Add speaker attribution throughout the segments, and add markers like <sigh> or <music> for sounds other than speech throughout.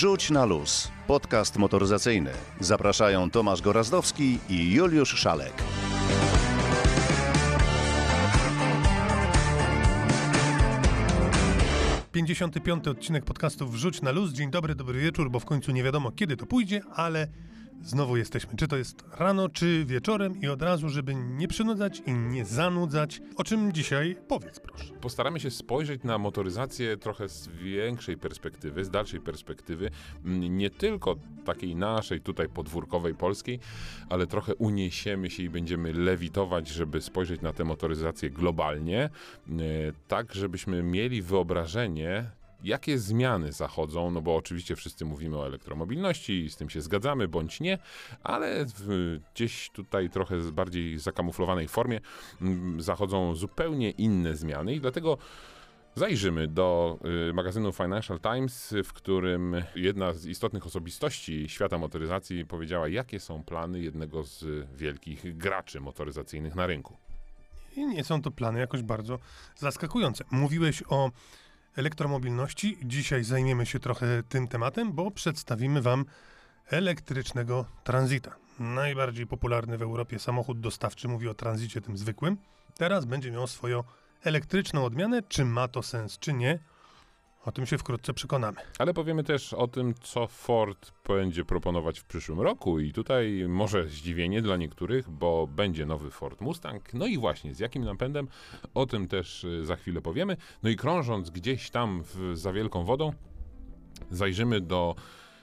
Speaker 1: Rzuć na luz. Podcast motoryzacyjny. Zapraszają Tomasz Gorazdowski i Juliusz Szalek.
Speaker 2: Pięćdziesiąty piąty odcinek podcastu Wrzuć na luz. Dzień dobry, dobry wieczór, bo w końcu nie wiadomo kiedy to pójdzie, ale znowu jesteśmy. Czy to jest rano, czy wieczorem i od razu, żeby nie przynudzać i nie zanudzać. O czym dzisiaj powiedz proszę.
Speaker 3: Postaramy się spojrzeć na motoryzację trochę z większej perspektywy, z dalszej perspektywy, nie tylko takiej naszej, tutaj podwórkowej, polskiej, ale trochę uniesiemy się i będziemy lewitować, żeby spojrzeć na tę motoryzację globalnie, e, tak żebyśmy mieli wyobrażenie jakie zmiany zachodzą, no bo oczywiście wszyscy mówimy o elektromobilności i z tym się zgadzamy, bądź nie, ale w gdzieś tutaj trochę bardziej zakamuflowanej formie mm, zachodzą zupełnie inne zmiany i dlatego Zajrzymy do y, magazynu Financial Times, w którym jedna z istotnych osobistości świata motoryzacji powiedziała, jakie są plany jednego z wielkich graczy motoryzacyjnych na rynku.
Speaker 2: I nie są to plany jakoś bardzo zaskakujące. Mówiłeś o elektromobilności. Dzisiaj zajmiemy się trochę tym tematem, bo przedstawimy Wam elektrycznego tranzyta. Najbardziej popularny w Europie samochód dostawczy, mówi o tranzycie tym zwykłym. Teraz będzie miał swoją elektryczną odmianę. Czy ma to sens, czy nie? O tym się wkrótce przekonamy.
Speaker 3: Ale powiemy też o tym, co Ford będzie proponować w przyszłym roku i tutaj może zdziwienie dla niektórych, bo będzie nowy Ford Mustang. No i właśnie, z jakim napędem? O tym też y, za chwilę powiemy. No i krążąc gdzieś tam w, za wielką wodą, zajrzymy do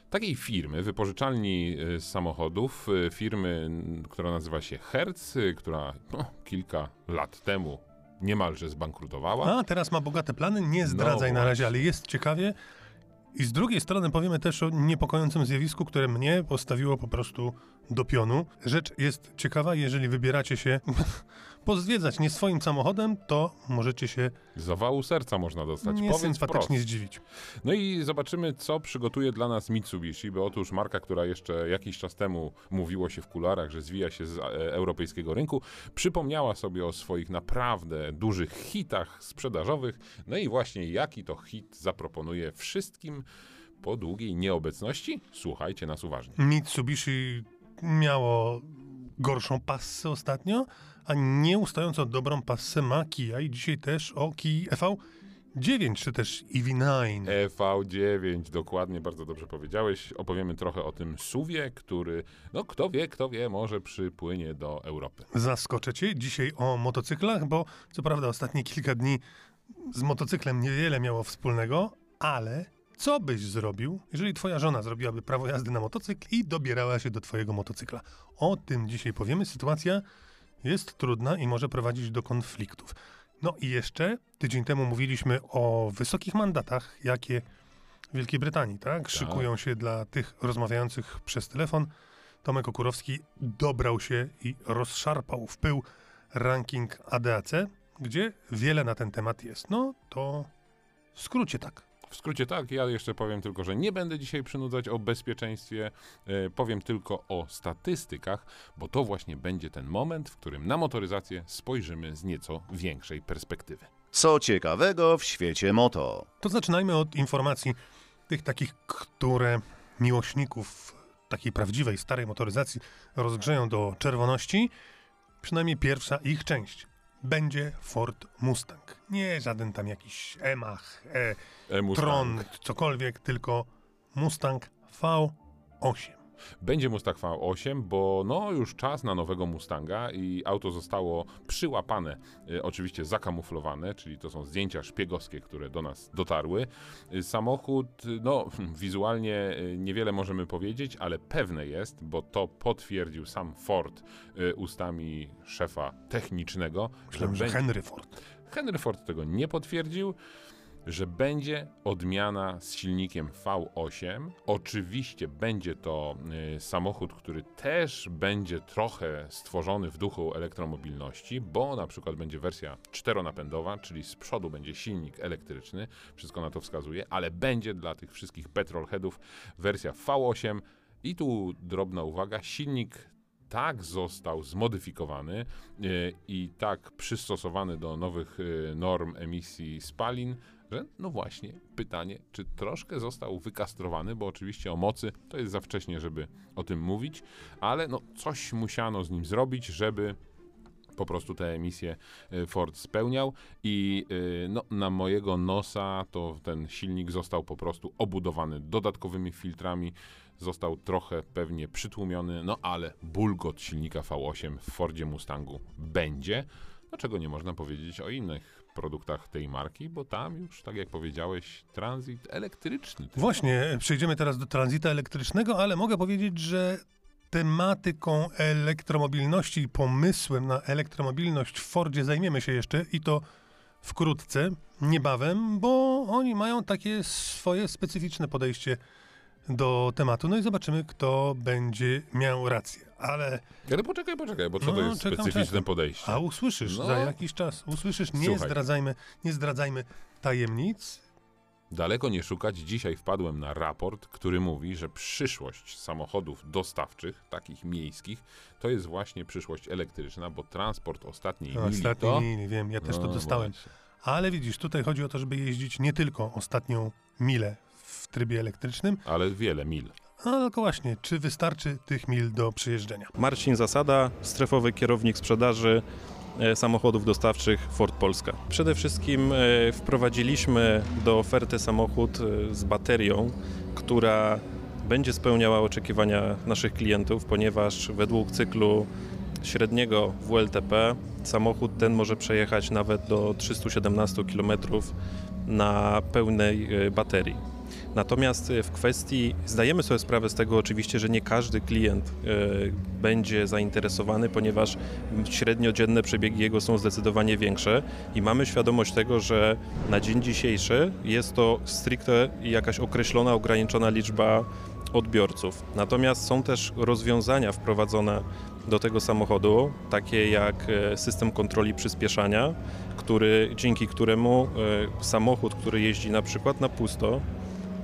Speaker 3: takiej firmy, wypożyczalni y, samochodów, y, firmy, która nazywa się Hertz, która no, kilka lat temu niemalże zbankrutowała.
Speaker 2: A, teraz ma bogate plany, nie zdradzaj no na razie, ale jest ciekawie. I z drugiej strony powiemy też o niepokojącym zjawisku, które mnie postawiło po prostu do pionu. Rzecz jest ciekawa, jeżeli wybieracie się <laughs> pozwiedzać nie swoim samochodem, to możecie się...
Speaker 3: Zawału serca można dostać,
Speaker 2: sympatycznie zdziwić.
Speaker 3: No i zobaczymy, co przygotuje dla nas Mitsubishi, bo otóż marka, która jeszcze jakiś czas temu mówiło się w kularach, że zwija się z e, europejskiego rynku, przypomniała sobie o swoich naprawdę dużych hitach sprzedażowych. No i właśnie jaki to hit zaproponuje wszystkim po długiej nieobecności? Słuchajcie nas uważnie.
Speaker 2: Mitsubishi miało gorszą passę ostatnio, a nieustająco dobrą passę ma Kia i dzisiaj też o Kii EV 9 czy też EV9.
Speaker 3: EV9, dokładnie, bardzo dobrze powiedziałeś. Opowiemy trochę o tym suwie, który, no kto wie, kto wie, może przypłynie do Europy.
Speaker 2: Zaskoczę cię dzisiaj o motocyklach, bo co prawda ostatnie kilka dni z motocyklem niewiele miało wspólnego, ale co byś zrobił, jeżeli twoja żona zrobiłaby prawo jazdy na motocykl i dobierała się do twojego motocykla? O tym dzisiaj powiemy. Sytuacja jest trudna i może prowadzić do konfliktów. No i jeszcze tydzień temu mówiliśmy o wysokich mandatach, jakie w Wielkiej Brytanii, tak? tak? Szykują się dla tych rozmawiających przez telefon. Tomek Okurowski dobrał się i rozszarpał w pył ranking ADAC, gdzie wiele na ten temat jest. No to w skrócie tak.
Speaker 3: W skrócie tak, ja jeszcze powiem tylko, że nie będę dzisiaj przynudzać o bezpieczeństwie, e, powiem tylko o statystykach, bo to właśnie będzie ten moment, w którym na motoryzację spojrzymy z nieco większej perspektywy.
Speaker 1: Co ciekawego w świecie moto?
Speaker 2: To zaczynajmy od informacji tych takich, które miłośników takiej prawdziwej, starej motoryzacji rozgrzeją do czerwoności. Przynajmniej pierwsza ich część będzie Ford Mustang. Nie żaden tam jakiś Emach, e, e Tron, cokolwiek, tylko Mustang V8.
Speaker 3: Będzie Mustang V8, bo no już czas na nowego Mustanga i auto zostało przyłapane, e, oczywiście zakamuflowane, czyli to są zdjęcia szpiegowskie, które do nas dotarły. E, samochód, no <laughs> wizualnie niewiele możemy powiedzieć, ale pewne jest, bo to potwierdził sam Ford e, ustami szefa technicznego.
Speaker 2: Myślałem, że, że Henry Ford.
Speaker 3: Henry Ford tego nie potwierdził że będzie odmiana z silnikiem V8. Oczywiście będzie to y, samochód, który też będzie trochę stworzony w duchu elektromobilności, bo na przykład będzie wersja czteronapędowa, czyli z przodu będzie silnik elektryczny, wszystko na to wskazuje, ale będzie dla tych wszystkich petrolheadów wersja V8 i tu drobna uwaga, silnik tak został zmodyfikowany y, i tak przystosowany do nowych y, norm emisji spalin, że no właśnie, pytanie, czy troszkę został wykastrowany, bo oczywiście o mocy to jest za wcześnie, żeby o tym mówić, ale no coś musiano z nim zrobić, żeby po prostu te emisje y, Ford spełniał i y, no, na mojego nosa to ten silnik został po prostu obudowany dodatkowymi filtrami, został trochę pewnie przytłumiony, no ale bulgot silnika V8 w Fordzie Mustangu będzie, no czego nie można powiedzieć o innych produktach tej marki, bo tam już, tak jak powiedziałeś, tranzyt elektryczny.
Speaker 2: Właśnie, przejdziemy teraz do tranzyta elektrycznego, ale mogę powiedzieć, że tematyką elektromobilności i pomysłem na elektromobilność w Fordzie zajmiemy się jeszcze i to wkrótce, niebawem, bo oni mają takie swoje specyficzne podejście do tematu. No i zobaczymy, kto będzie miał rację. Ale
Speaker 3: Ale poczekaj, poczekaj, bo co
Speaker 2: No,
Speaker 3: to jest
Speaker 2: czekam,
Speaker 3: specyficzne
Speaker 2: czekam.
Speaker 3: podejście?
Speaker 2: a usłyszysz
Speaker 3: No.
Speaker 2: za jakiś czas. Usłyszysz, nie
Speaker 3: Słuchaj.
Speaker 2: zdradzajmy, nie zdradzajmy tajemnic.
Speaker 3: Daleko nie szukać, dzisiaj wpadłem na raport, który mówi, że przyszłość samochodów dostawczych, takich miejskich, to jest właśnie przyszłość elektryczna, bo transport ostatniej mili
Speaker 2: Ostatni
Speaker 3: to...
Speaker 2: mili, wiem, ja też to
Speaker 3: No
Speaker 2: dostałem.
Speaker 3: właśnie.
Speaker 2: Ale widzisz, tutaj chodzi o to, żeby jeździć nie tylko ostatnią milę w trybie elektrycznym,
Speaker 3: Ale wiele mil.
Speaker 2: A tylko właśnie, czy wystarczy tych mil do przejeżdżenia.
Speaker 4: Marcin Zasada, strefowy kierownik sprzedaży e, samochodów dostawczych Ford Polska. Przede wszystkim e, wprowadziliśmy do oferty samochód e, z baterią, która będzie spełniała oczekiwania naszych klientów, ponieważ według cyklu średniego WLTP samochód ten może przejechać nawet do 317 km na pełnej baterii. Natomiast e, w kwestii, zdajemy sobie sprawę z tego oczywiście, że nie każdy klient e, będzie zainteresowany, ponieważ średnio dzienne przebiegi jego są zdecydowanie większe i mamy świadomość tego, że na dzień dzisiejszy jest to stricte jakaś określona, ograniczona liczba odbiorców. Natomiast są też rozwiązania wprowadzone do tego samochodu, takie jak e, system kontroli przyspieszania, który, dzięki któremu samochód, który jeździ na przykład na pusto,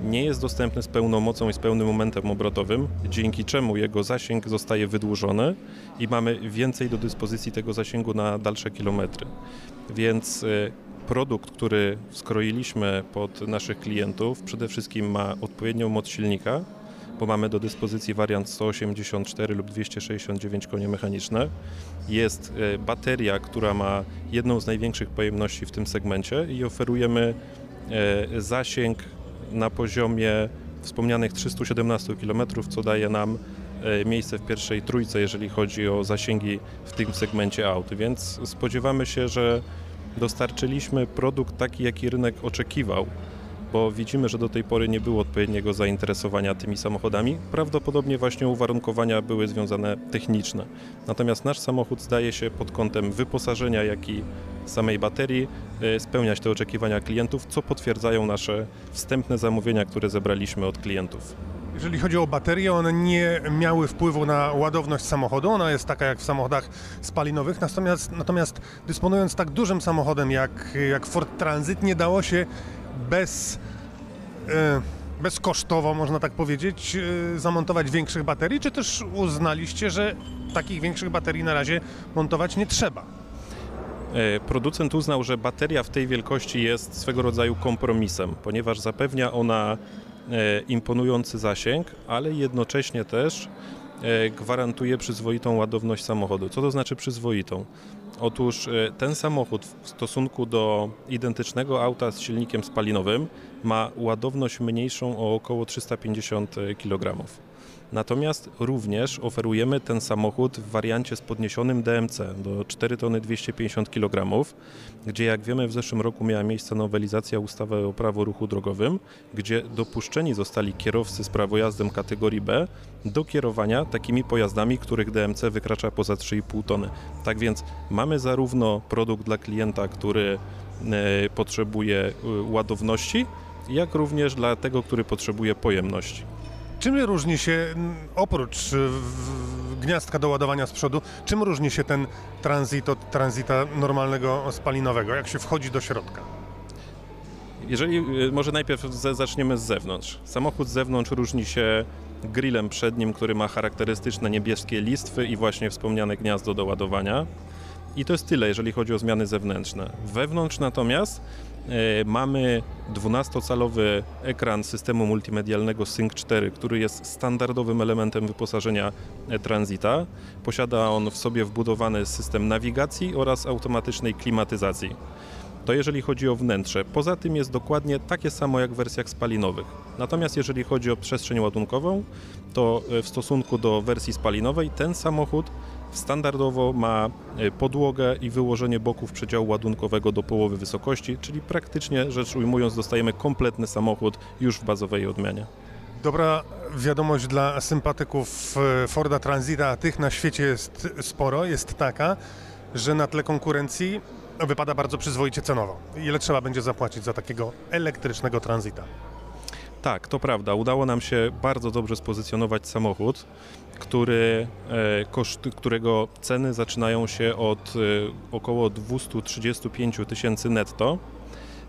Speaker 4: nie jest dostępny z pełną mocą i z pełnym momentem obrotowym, dzięki czemu jego zasięg zostaje wydłużony i mamy więcej do dyspozycji tego zasięgu na dalsze kilometry. Więc e, produkt, który skroiliśmy pod naszych klientów, przede wszystkim ma odpowiednią moc silnika, bo mamy do dyspozycji wariant 184 lub 269 konie mechaniczne. Jest e, bateria, która ma jedną z największych pojemności w tym segmencie i oferujemy e, zasięg na poziomie wspomnianych 317 km, co daje nam e, miejsce w pierwszej trójce, jeżeli chodzi o zasięgi w tym segmencie aut. Więc spodziewamy się, że dostarczyliśmy produkt taki, jaki rynek oczekiwał, bo widzimy, że do tej pory nie było odpowiedniego zainteresowania tymi samochodami. Prawdopodobnie właśnie uwarunkowania były związane techniczne. Natomiast nasz samochód zdaje się pod kątem wyposażenia, jak i samej baterii e, spełniać te oczekiwania klientów, co potwierdzają nasze wstępne zamówienia, które zebraliśmy od klientów.
Speaker 2: Jeżeli chodzi o baterie, one nie miały wpływu na ładowność samochodu. Ona jest taka jak w samochodach spalinowych. Natomiast, natomiast dysponując tak dużym samochodem jak, jak Ford Transit, nie dało się bez, e, bezkosztowo, można tak powiedzieć, e, zamontować większych baterii. Czy też uznaliście, że takich większych baterii na razie montować nie trzeba?
Speaker 4: E, Producent uznał, że bateria w tej wielkości jest swego rodzaju kompromisem, ponieważ zapewnia ona imponujący zasięg, ale jednocześnie też gwarantuje przyzwoitą ładowność samochodu. Co to znaczy przyzwoitą? Otóż e, ten samochód w stosunku do identycznego auta z silnikiem spalinowym ma ładowność mniejszą o około 350 kg. Natomiast również oferujemy ten samochód w wariancie z podniesionym DMC do 4 tony 250 kg, gdzie jak wiemy w zeszłym roku miała miejsce nowelizacja ustawy o prawo ruchu drogowym, gdzie dopuszczeni zostali kierowcy z prawojazdem kategorii B do kierowania takimi pojazdami, których DMC wykracza poza 3,5 tony. Tak więc mamy zarówno produkt dla klienta, który e, potrzebuje e, ładowności, jak również dla tego, który potrzebuje pojemności.
Speaker 2: Czym różni się, oprócz gniazdka do ładowania z przodu, czym różni się ten transit od tranzyta normalnego spalinowego, jak się wchodzi do środka?
Speaker 4: Jeżeli y, może najpierw zaczniemy z zewnątrz. Samochód z zewnątrz różni się grillem przednim, który ma charakterystyczne niebieskie listwy i właśnie wspomniane gniazdo do ładowania. I to jest tyle, jeżeli chodzi o zmiany zewnętrzne. Wewnątrz natomiast mamy 12-calowy ekran systemu multimedialnego Sync 4, który jest standardowym elementem wyposażenia e, Transita. Posiada on w sobie wbudowany system nawigacji oraz automatycznej klimatyzacji. To jeżeli chodzi o wnętrze. Poza tym jest dokładnie takie samo jak w wersjach spalinowych. Natomiast jeżeli chodzi o przestrzeń ładunkową, to e, w stosunku do wersji spalinowej ten samochód standardowo ma e, podłogę i wyłożenie boków przedziału ładunkowego do połowy wysokości, czyli praktycznie rzecz ujmując dostajemy kompletny samochód już w bazowej odmianie.
Speaker 2: Dobra wiadomość dla sympatyków e, Forda Transita, a tych na świecie jest sporo, jest taka, że na tle konkurencji wypada bardzo przyzwoicie cenowo. Ile trzeba będzie zapłacić za takiego elektrycznego Transita?
Speaker 4: Tak, to prawda. Udało nam się bardzo dobrze spozycjonować samochód, który, e, koszt, którego ceny zaczynają się od e, około 235 tysięcy netto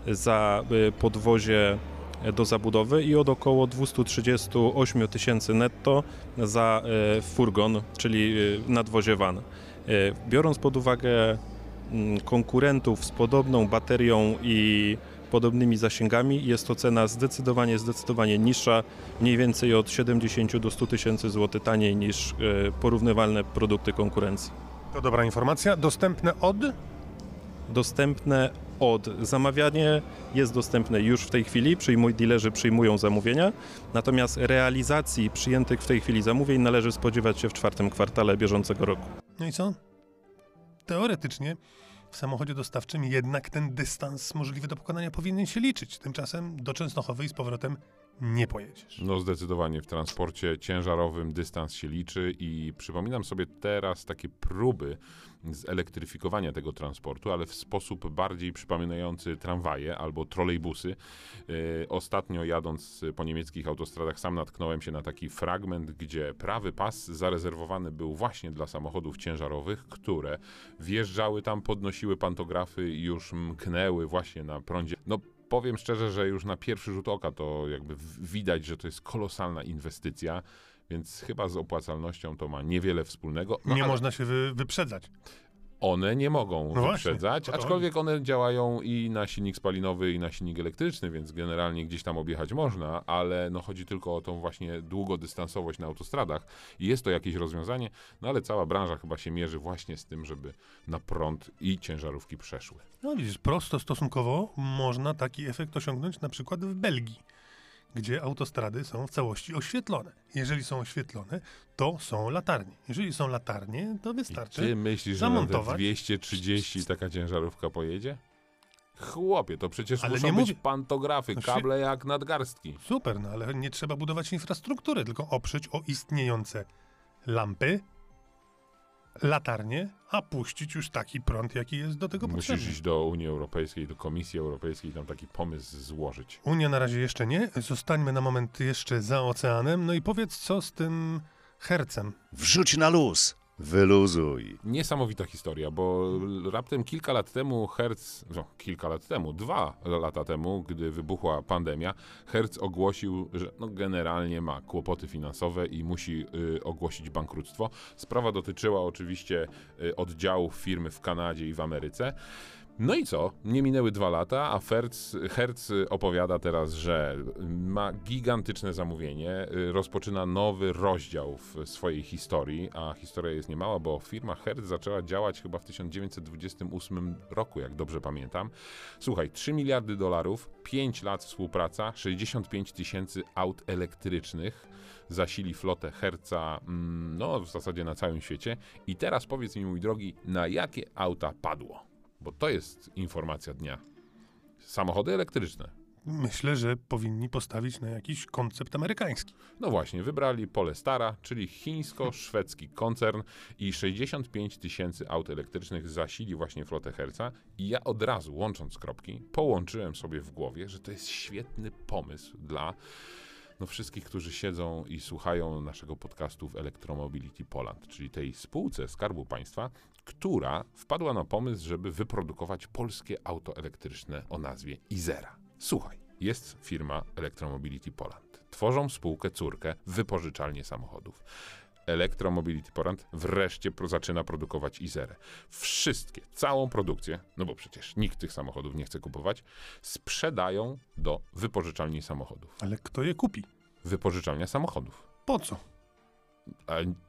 Speaker 4: za e, podwozie do zabudowy i od około 238 tysięcy netto za furgon, czyli nadwozie van. Biorąc pod uwagę mm, konkurentów z podobną baterią i podobnymi zasięgami, jest to cena zdecydowanie, zdecydowanie niższa, mniej więcej od 70 do 100 tysięcy złotych taniej niż e, porównywalne produkty konkurencji.
Speaker 2: To dobra informacja. Dostępne od?
Speaker 4: Dostępne od zamawianie jest dostępne już w tej chwili, przyjmuj, dealerzy przyjmują zamówienia, natomiast realizacji przyjętych w tej chwili zamówień należy spodziewać się w czwartym kwartale bieżącego roku.
Speaker 2: No i co? Teoretycznie w samochodzie dostawczym jednak ten dystans możliwy do pokonania powinien się liczyć. Tymczasem do Częstochowy i z powrotem nie pojedziesz.
Speaker 3: No zdecydowanie w transporcie ciężarowym dystans się liczy i przypominam sobie teraz takie próby zelektryfikowania tego transportu, ale w sposób bardziej przypominający tramwaje albo trolejbusy. Yy, ostatnio jadąc po niemieckich autostradach sam natknąłem się na taki fragment, gdzie prawy pas zarezerwowany był właśnie dla samochodów ciężarowych, które wjeżdżały tam, podnosiły pantografy i już mknęły właśnie na prądzie. No powiem szczerze, że już na pierwszy rzut oka to jakby widać, że to jest kolosalna inwestycja, więc chyba z opłacalnością to ma niewiele wspólnego. No,
Speaker 2: nie
Speaker 3: ale
Speaker 2: można się wy, wyprzedzać.
Speaker 3: One nie mogą
Speaker 2: No właśnie,
Speaker 3: wyprzedzać,
Speaker 2: to
Speaker 3: aczkolwiek one działają i na silnik spalinowy, i na silnik elektryczny, więc generalnie gdzieś tam objechać można, ale no chodzi tylko o tą właśnie długodystansowość na autostradach. I jest to jakieś rozwiązanie, no ale cała branża chyba się mierzy właśnie z tym, żeby na prąd i ciężarówki przeszły.
Speaker 2: No widzisz, prosto stosunkowo można taki efekt osiągnąć na przykład w Belgii, gdzie autostrady są w całości oświetlone. Jeżeli są oświetlone, to są latarnie. Jeżeli są latarnie, to
Speaker 3: I
Speaker 2: wystarczy.
Speaker 3: ty myślisz, że na te
Speaker 2: zamontować.
Speaker 3: 230 taka ciężarówka pojedzie? Chłopie, to przecież
Speaker 2: Ale
Speaker 3: muszą
Speaker 2: nie
Speaker 3: być
Speaker 2: mówię-
Speaker 3: pantografy,
Speaker 2: No
Speaker 3: kable jak nadgarstki.
Speaker 2: Super, no ale nie trzeba budować infrastruktury, tylko oprzeć o istniejące lampy, latarnie, a puścić już taki prąd, jaki jest do tego
Speaker 3: Musisz
Speaker 2: potrzebny.
Speaker 3: iść do Unii Europejskiej, do Komisji Europejskiej, tam taki pomysł złożyć.
Speaker 2: Unia na razie jeszcze nie. Zostańmy na moment jeszcze za oceanem. No i powiedz, co z tym hercem?
Speaker 1: Wrzuć na luz, wyluzuj.
Speaker 3: Niesamowita historia, bo raptem kilka lat temu Hertz, no kilka lat temu, dwa lata temu, gdy wybuchła pandemia, Hertz ogłosił, że no generalnie ma kłopoty finansowe i musi y, ogłosić bankructwo. Sprawa dotyczyła oczywiście y, oddziałów firmy w Kanadzie i w Ameryce. No i co? Nie minęły dwa lata, a Hertz, Hertz opowiada teraz, że ma gigantyczne zamówienie, y, rozpoczyna nowy rozdział w swojej historii, a historia jest niemała, bo firma Hertz zaczęła działać chyba w 1928 roku, jak dobrze pamiętam. Słuchaj, 3 miliardy dolarów, 5 lat współpraca, 65 tysięcy aut elektrycznych zasili flotę Herca, mm, no w zasadzie na całym świecie. I teraz powiedz mi, mój drogi, na jakie auta padło? Bo to jest informacja dnia. Samochody elektryczne.
Speaker 2: Myślę, że powinni postawić na jakiś koncept amerykański.
Speaker 3: No właśnie, wybrali Polestara, czyli chińsko-szwedzki koncern i 65 tysięcy aut elektrycznych zasili właśnie flotę Herca i ja od razu, łącząc kropki, połączyłem sobie w głowie, że to jest świetny pomysł dla no, wszystkich, którzy siedzą i słuchają naszego podcastu w Electromobility Poland, czyli tej spółce Skarbu Państwa, która wpadła na pomysł, żeby wyprodukować polskie auto elektryczne o nazwie Izera. Słuchaj, jest firma Electromobility Poland. tworzą spółkę córkę Wypożyczalnie Samochodów. Electromobility Poland wreszcie pro, zaczyna produkować Izerę. Wszystkie, całą produkcję, no bo przecież nikt tych samochodów nie chce kupować, sprzedają do wypożyczalni samochodów.
Speaker 2: Ale kto je kupi?
Speaker 3: Wypożyczalnia samochodów.
Speaker 2: Po co?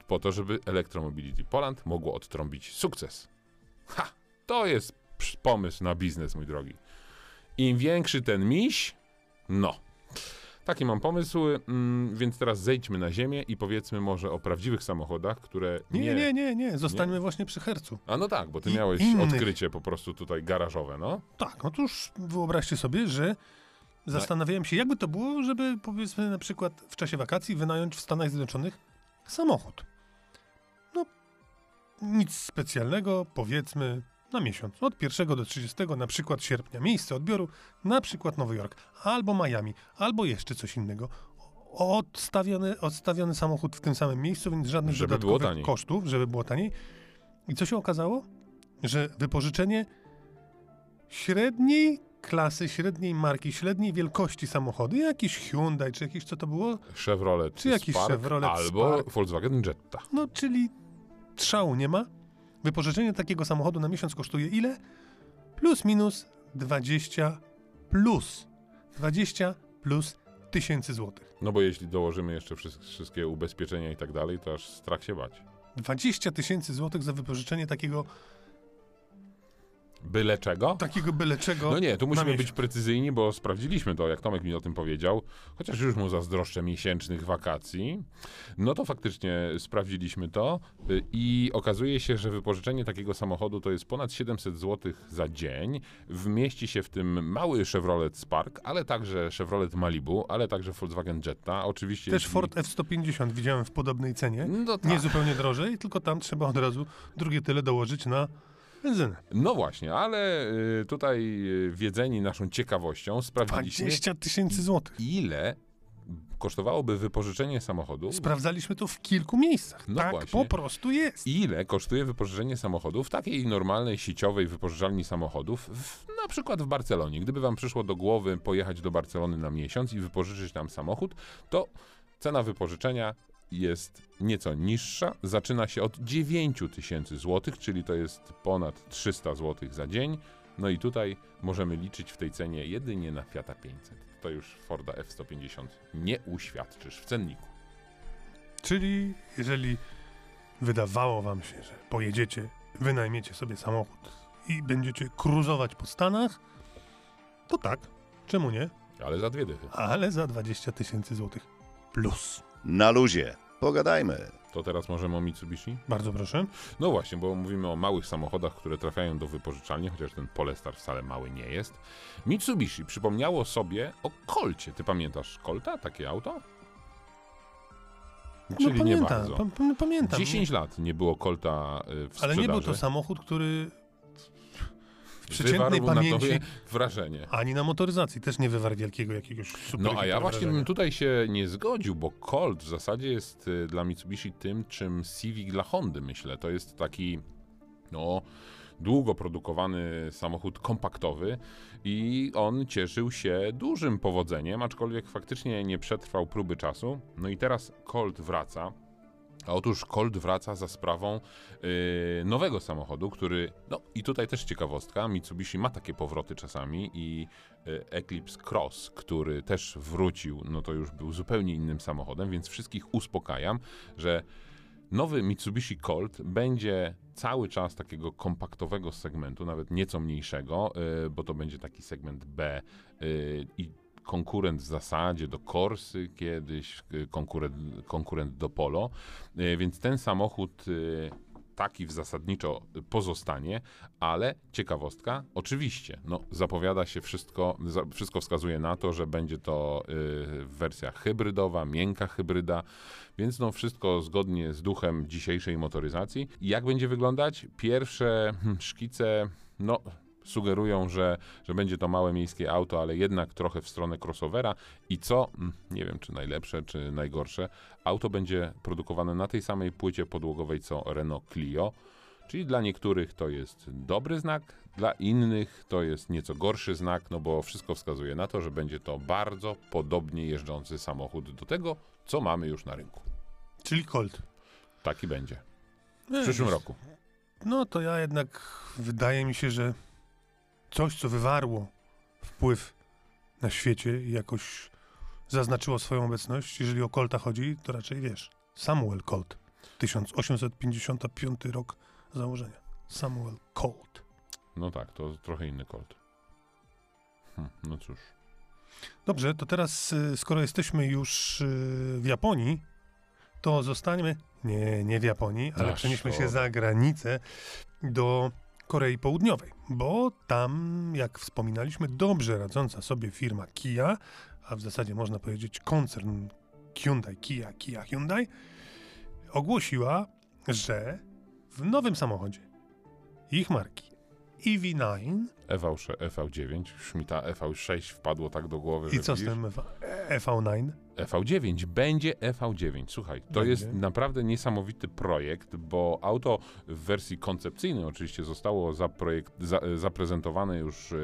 Speaker 3: Po to, żeby Electromobility Poland mogło odtrąbić sukces. Ha! To jest pomysł na biznes, mój drogi. Im większy ten miś, no. Taki mam pomysł, mm, więc teraz zejdźmy na ziemię i powiedzmy może o prawdziwych samochodach, które
Speaker 2: Nie,
Speaker 3: nie...
Speaker 2: nie, nie, nie. Zostańmy właśnie przy hercu.
Speaker 3: A no tak, bo ty
Speaker 2: I
Speaker 3: miałeś
Speaker 2: innych.
Speaker 3: odkrycie po prostu tutaj garażowe, no.
Speaker 2: Tak, otóż wyobraźcie sobie, że zastanawiałem się, jakby to było, żeby powiedzmy na przykład w czasie wakacji wynająć w Stanach Zjednoczonych samochód. No, nic specjalnego, powiedzmy na miesiąc. Od 1 do 30 na przykład sierpnia. Miejsce odbioru na przykład Nowy Jork, albo Miami, albo jeszcze coś innego. Odstawiony, odstawiony samochód w tym samym miejscu, więc żadnych
Speaker 3: Żeby
Speaker 2: dodatkowych kosztów, żeby było taniej. I co się okazało? Że wypożyczenie średniej klasy, średniej marki, średniej wielkości samochody, jakiś Hyundai, czy jakiś, co to było?
Speaker 3: Chevrolet
Speaker 2: Czy jakiś
Speaker 3: Spark
Speaker 2: Chevrolet
Speaker 3: albo
Speaker 2: Spark.
Speaker 3: Volkswagen Jetta.
Speaker 2: No, czyli trzału nie ma. Wypożyczenie takiego samochodu na miesiąc kosztuje ile? Plus minus 20 plus. 20 plus tysięcy złotych.
Speaker 3: No bo jeśli dołożymy jeszcze wszy- wszystkie ubezpieczenia i tak dalej, to aż strach się bać.
Speaker 2: 20 tysięcy złotych za wypożyczenie takiego,
Speaker 3: Byle czego?
Speaker 2: takiego byle czego.
Speaker 3: No nie, tu musimy być precyzyjni, bo sprawdziliśmy to, jak Tomek mi o tym powiedział, chociaż już mu zazdroszczę miesięcznych wakacji. No to faktycznie sprawdziliśmy to y, i okazuje się, że wypożyczenie takiego samochodu to jest ponad 700 zł za dzień. Wmieści się w tym mały Chevrolet Spark, ale także Chevrolet Malibu, ale także Volkswagen Jetta. Oczywiście
Speaker 2: Też Ford F-150 widziałem w podobnej cenie.
Speaker 3: No tak.
Speaker 2: Nie zupełnie drożej, tylko tam trzeba od razu drugie tyle dołożyć na benzynę.
Speaker 3: No właśnie, ale y, tutaj y, wiedzeni naszą ciekawością sprawdziliśmy,
Speaker 2: 20 tysięcy złotych.
Speaker 3: ile kosztowałoby wypożyczenie samochodu
Speaker 2: Sprawdzaliśmy to w kilku miejscach.
Speaker 3: No
Speaker 2: tak
Speaker 3: właśnie.
Speaker 2: po prostu jest.
Speaker 3: ile kosztuje wypożyczenie samochodu w takiej normalnej sieciowej wypożyczalni samochodów, w, na przykład w Barcelonie. Gdyby wam przyszło do głowy pojechać do Barcelony na miesiąc i wypożyczyć tam samochód, to cena wypożyczenia jest nieco niższa. Zaczyna się od 9 tysięcy złotych, czyli to jest ponad 300 złotych za dzień. No i tutaj możemy liczyć w tej cenie jedynie na Fiata 500. To już Forda F-150 nie uświadczysz w cenniku.
Speaker 2: Czyli jeżeli wydawało wam się, że pojedziecie, wynajmiecie sobie samochód i będziecie cruzować po Stanach, to tak, czemu nie?
Speaker 3: Ale za dwie dychy.
Speaker 2: Ale za 20 tysięcy złotych plus.
Speaker 1: Na luzie. Pogadajmy.
Speaker 3: To teraz możemy o Mitsubishi?
Speaker 2: Bardzo proszę.
Speaker 3: No właśnie, bo mówimy o małych samochodach, które trafiają do wypożyczalni, chociaż ten Polestar wcale mały nie jest. Mitsubishi przypomniało sobie o Colcie. Ty pamiętasz Colta, takie auto? Czyli
Speaker 2: no
Speaker 3: nie
Speaker 2: pamiętam,
Speaker 3: bardzo.
Speaker 2: pa, pa, pamiętam.
Speaker 3: 10 lat nie było Colta y, w
Speaker 2: Ale
Speaker 3: sprzedaży.
Speaker 2: nie był to samochód, który przeciętnej
Speaker 3: na
Speaker 2: pamięci,
Speaker 3: tobie wrażenie.
Speaker 2: ani na motoryzacji też nie wywarł wielkiego jakiegoś super
Speaker 3: No a ja właśnie
Speaker 2: wrażenia.
Speaker 3: bym tutaj się nie zgodził, bo Colt w zasadzie jest y, dla Mitsubishi tym, czym Civic dla Hondy, myślę. To jest taki, no, długo produkowany samochód kompaktowy i on cieszył się dużym powodzeniem, aczkolwiek faktycznie nie przetrwał próby czasu. No i teraz Colt wraca. A otóż Colt wraca za sprawą yy, nowego samochodu, który, no i tutaj też ciekawostka, Mitsubishi ma takie powroty czasami i yy, Eclipse Cross, który też wrócił, no to już był zupełnie innym samochodem, więc wszystkich uspokajam, że nowy Mitsubishi Colt będzie cały czas takiego kompaktowego segmentu, nawet nieco mniejszego, yy, bo to będzie taki segment B yy, i konkurent w zasadzie do Corsy kiedyś, yy, konkurent, konkurent do Polo, yy, więc ten samochód yy, taki w zasadniczo pozostanie, ale ciekawostka, oczywiście, no, zapowiada się wszystko, wszystko wskazuje na to, że będzie to wersja hybrydowa, miękka hybryda, więc no wszystko zgodnie z duchem dzisiejszej motoryzacji. Jak będzie wyglądać? Pierwsze hmm, szkice, no sugerują, że, że będzie to małe miejskie auto, ale jednak trochę w stronę crossovera. I co, mm, nie wiem czy najlepsze, czy najgorsze, auto będzie produkowane na tej samej płycie podłogowej co Renault Clio, Czyli dla niektórych to jest dobry znak, dla innych to jest nieco gorszy znak, no bo wszystko wskazuje na to, że będzie to bardzo podobnie jeżdżący samochód do tego, co mamy już na rynku.
Speaker 2: Czyli Colt.
Speaker 3: Taki będzie. W przyszłym roku.
Speaker 2: No to ja jednak wydaje mi się, że coś, co wywarło wpływ na świecie i jakoś zaznaczyło swoją obecność, jeżeli o Colta chodzi, to raczej wiesz. Samuel Colt. 1855 rok założenia. Samuel Colt.
Speaker 3: No tak, to trochę inny Colt. Hm, no cóż.
Speaker 2: Dobrze, to teraz, y, skoro jesteśmy już y, w Japonii, to zostańmy, nie, nie w Japonii, ale
Speaker 3: Ach,
Speaker 2: przenieśmy się za granicę do Korei Południowej, bo tam, jak wspominaliśmy, dobrze radząca sobie firma Kia, a w zasadzie można powiedzieć koncern Hyundai, Kia, Kia, Hyundai, ogłosiła, że w nowym samochodzie ich marki EV9
Speaker 3: EV, EV9, już mi ta EV6 wpadło tak do głowy,
Speaker 2: i co z
Speaker 3: widzisz?
Speaker 2: tym EV9?
Speaker 3: EV9, będzie EV9. Słuchaj, to
Speaker 2: Będzie.
Speaker 3: jest naprawdę niesamowity projekt, bo auto w wersji koncepcyjnej oczywiście zostało zaprojekt, za, zaprezentowane już e,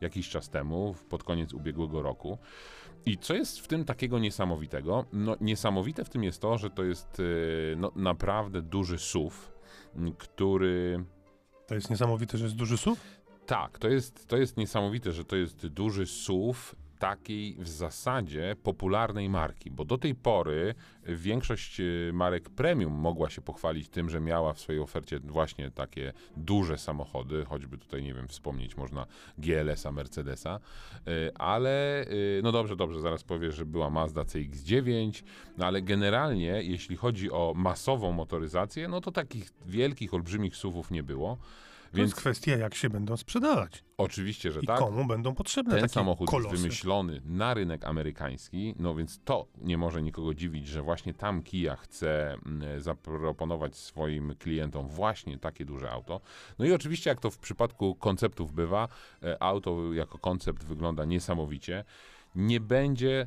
Speaker 3: jakiś czas temu, pod koniec ubiegłego roku. I co jest w tym takiego niesamowitego? No, niesamowite w tym jest to, że to jest e, no, naprawdę duży SUV, który
Speaker 2: To jest niesamowite, że jest duży SUV?
Speaker 3: tak, to jest, to jest niesamowite, że to jest duży SUV takiej w zasadzie popularnej marki, bo do tej pory większość e, marek premium mogła się pochwalić tym, że miała w swojej ofercie właśnie takie duże samochody, choćby tutaj, nie wiem, wspomnieć można GLS-a, Mercedesa, e, ale e, no dobrze, dobrze, zaraz powiesz, że była Mazda CX-9, no ale generalnie, jeśli chodzi o masową motoryzację, no to takich wielkich, olbrzymich SUV-ów nie było.
Speaker 2: To jest kwestia, jak się będą sprzedawać
Speaker 3: Oczywiście, że
Speaker 2: i
Speaker 3: tak.
Speaker 2: komu będą potrzebne
Speaker 3: Ten
Speaker 2: takie
Speaker 3: samochód
Speaker 2: kolosy.
Speaker 3: jest wymyślony na rynek amerykański, no więc to nie może nikogo dziwić, że właśnie tam Kia chce mm, zaproponować swoim klientom właśnie takie duże auto. No i oczywiście, jak to w przypadku konceptów bywa, e, auto jako koncept wygląda niesamowicie. Nie będzie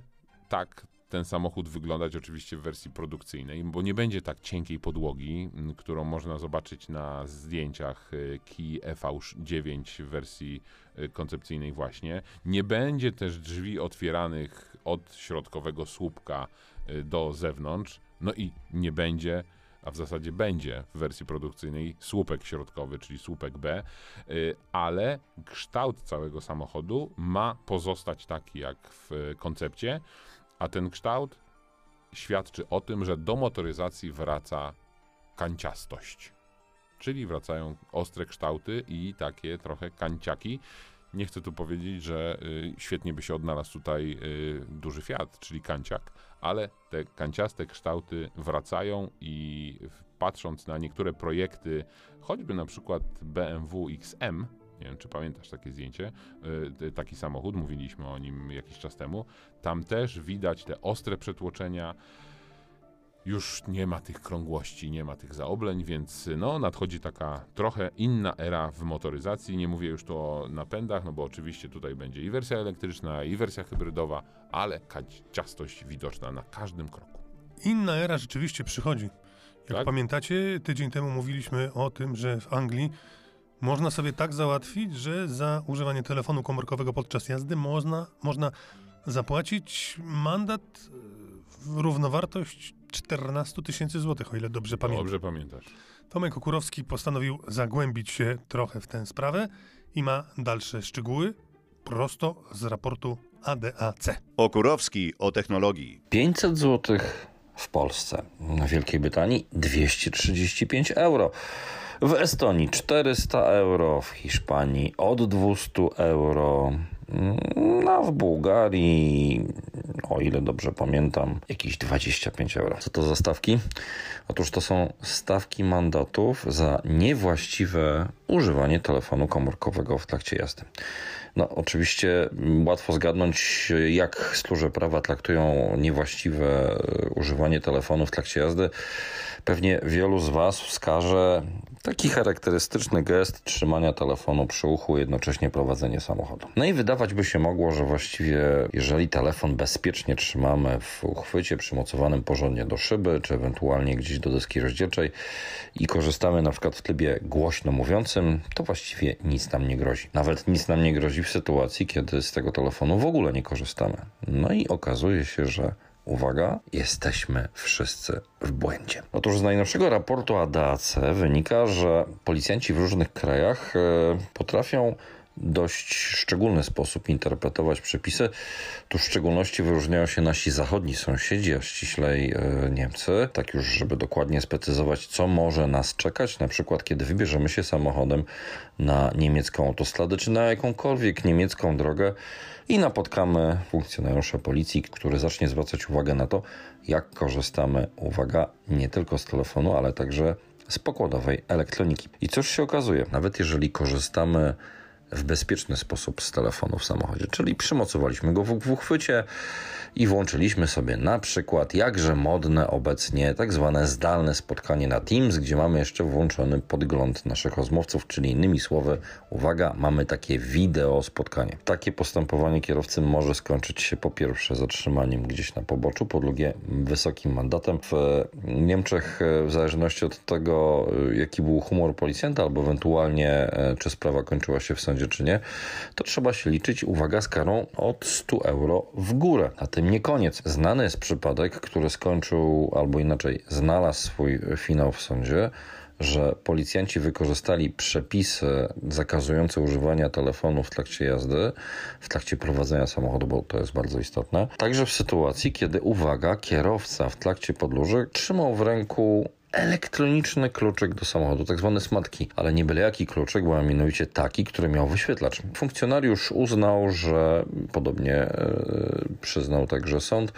Speaker 3: tak ten samochód wyglądać oczywiście w wersji produkcyjnej, bo nie będzie tak cienkiej podłogi, którą można zobaczyć na zdjęciach e, Kia EV9 w wersji e, koncepcyjnej właśnie. Nie będzie też drzwi otwieranych od środkowego słupka e, do zewnątrz, no i nie będzie a w zasadzie będzie w wersji produkcyjnej słupek środkowy, czyli słupek B, ale kształt całego samochodu ma pozostać taki jak w koncepcie, a ten kształt świadczy o tym, że do motoryzacji wraca kanciastość. Czyli wracają ostre kształty i takie trochę kanciaki. Nie chcę tu powiedzieć, że y, świetnie by się odnalazł tutaj y, duży Fiat, czyli kanciak, ale te kanciaste kształty wracają i patrząc na niektóre projekty, choćby na przykład BMW XM, nie wiem czy pamiętasz takie zdjęcie, y, taki samochód, mówiliśmy o nim jakiś czas temu, tam też widać te ostre przetłoczenia, już nie ma tych krągłości, nie ma tych zaobleń, więc no, nadchodzi taka trochę inna era w motoryzacji. Nie mówię już tu o napędach, no bo oczywiście tutaj będzie i wersja elektryczna, i wersja hybrydowa, ale kanciastość widoczna na każdym kroku.
Speaker 2: Inna era rzeczywiście przychodzi. Jak
Speaker 3: Tak?
Speaker 2: pamiętacie, tydzień temu mówiliśmy o tym, że w Anglii można sobie tak załatwić, że za używanie telefonu komórkowego podczas jazdy można, można zapłacić mandat e, w równowartość 14 tysięcy złotych, o ile dobrze pamiętam.
Speaker 3: Dobrze pamiętasz.
Speaker 2: Tomek Okurowski postanowił zagłębić się trochę w tę sprawę i ma dalsze szczegóły prosto z raportu ADAC.
Speaker 1: Okurowski o technologii.
Speaker 5: 500 zł w Polsce, w Wielkiej Brytanii 235 euro, w Estonii 400 euro, w Hiszpanii od 200 euro, mm, a w Bułgarii, o ile dobrze pamiętam, jakieś 25 euro. Co to za stawki? Otóż to są stawki mandatów za niewłaściwe używanie telefonu komórkowego w trakcie jazdy. No, oczywiście mm, łatwo zgadnąć, jak służby prawa traktują niewłaściwe e, używanie telefonu w trakcie jazdy. Pewnie wielu z Was wskaże taki charakterystyczny gest trzymania telefonu przy uchu, jednocześnie prowadzenie samochodu. No i Wydawać by się mogło, że właściwie jeżeli telefon bezpiecznie trzymamy w uchwycie przymocowanym porządnie do szyby, czy ewentualnie gdzieś do deski rozdzielczej i korzystamy na przykład w trybie głośno mówiącym, to właściwie nic nam nie grozi. Nawet nic nam nie grozi w sytuacji, kiedy z tego telefonu w ogóle nie korzystamy. No i okazuje się, że Uwaga, jesteśmy wszyscy w błędzie. Otóż z najnowszego raportu ADAC wynika, że policjanci w różnych krajach e, potrafią dość szczególny sposób interpretować przepisy. Tu w szczególności wyróżniają się nasi zachodni sąsiedzi, a ściślej e, Niemcy. Tak już, żeby dokładnie sprecyzować, co może nas czekać, na przykład kiedy wybierzemy się samochodem na niemiecką autostradę, czy na jakąkolwiek niemiecką drogę i napotkamy funkcjonariusza policji, który zacznie zwracać uwagę na to, jak korzystamy, uwaga, nie tylko z telefonu, ale także z pokładowej elektroniki. I cóż się okazuje, nawet jeżeli korzystamy w bezpieczny sposób z telefonu w samochodzie, czyli przymocowaliśmy go w, w uchwycie i włączyliśmy sobie na przykład jakże modne obecnie tak zwane zdalne spotkanie na Teams, gdzie mamy jeszcze włączony podgląd naszych rozmówców, czyli innymi słowy, uwaga, mamy takie wideo spotkanie. Takie postępowanie kierowcy może skończyć się po pierwsze zatrzymaniem gdzieś na poboczu, po drugie wysokim mandatem. W Niemczech w zależności od tego, jaki był humor policjanta, albo ewentualnie czy sprawa kończyła się w sądzie, czy nie, to trzeba się liczyć, uwaga, z karą od 100 euro w górę. A tym nie koniec. Znany jest przypadek, który skończył, albo inaczej, znalazł swój finał w sądzie, że policjanci wykorzystali przepisy zakazujące używania telefonu w trakcie jazdy, w trakcie prowadzenia samochodu, bo to jest bardzo istotne. Także w sytuacji, kiedy, uwaga, kierowca w trakcie podróży trzymał w ręku elektroniczny kluczyk do samochodu, tak zwany smatki, ale nie byle jaki kluczyk, bo mianowicie taki, który miał wyświetlacz. Funkcjonariusz uznał, że podobnie e, przyznał także sąd,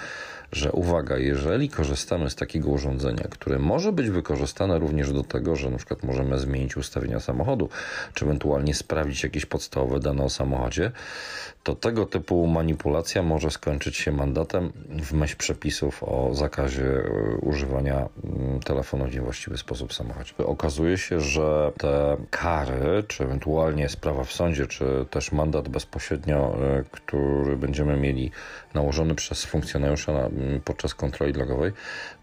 Speaker 5: że uwaga, jeżeli korzystamy z takiego urządzenia, które może być wykorzystane również do tego, że na przykład możemy zmienić ustawienia samochodu, czy ewentualnie sprawdzić jakieś podstawowe dane o samochodzie, to tego typu manipulacja może skończyć się mandatem w myśl przepisów o zakazie e, używania mm, telefonu w niewłaściwy sposób w samochodzie. Okazuje się, że te kary, czy ewentualnie sprawa w sądzie, czy też mandat bezpośrednio, e, który będziemy mieli nałożony przez funkcjonariusza na, podczas kontroli drogowej,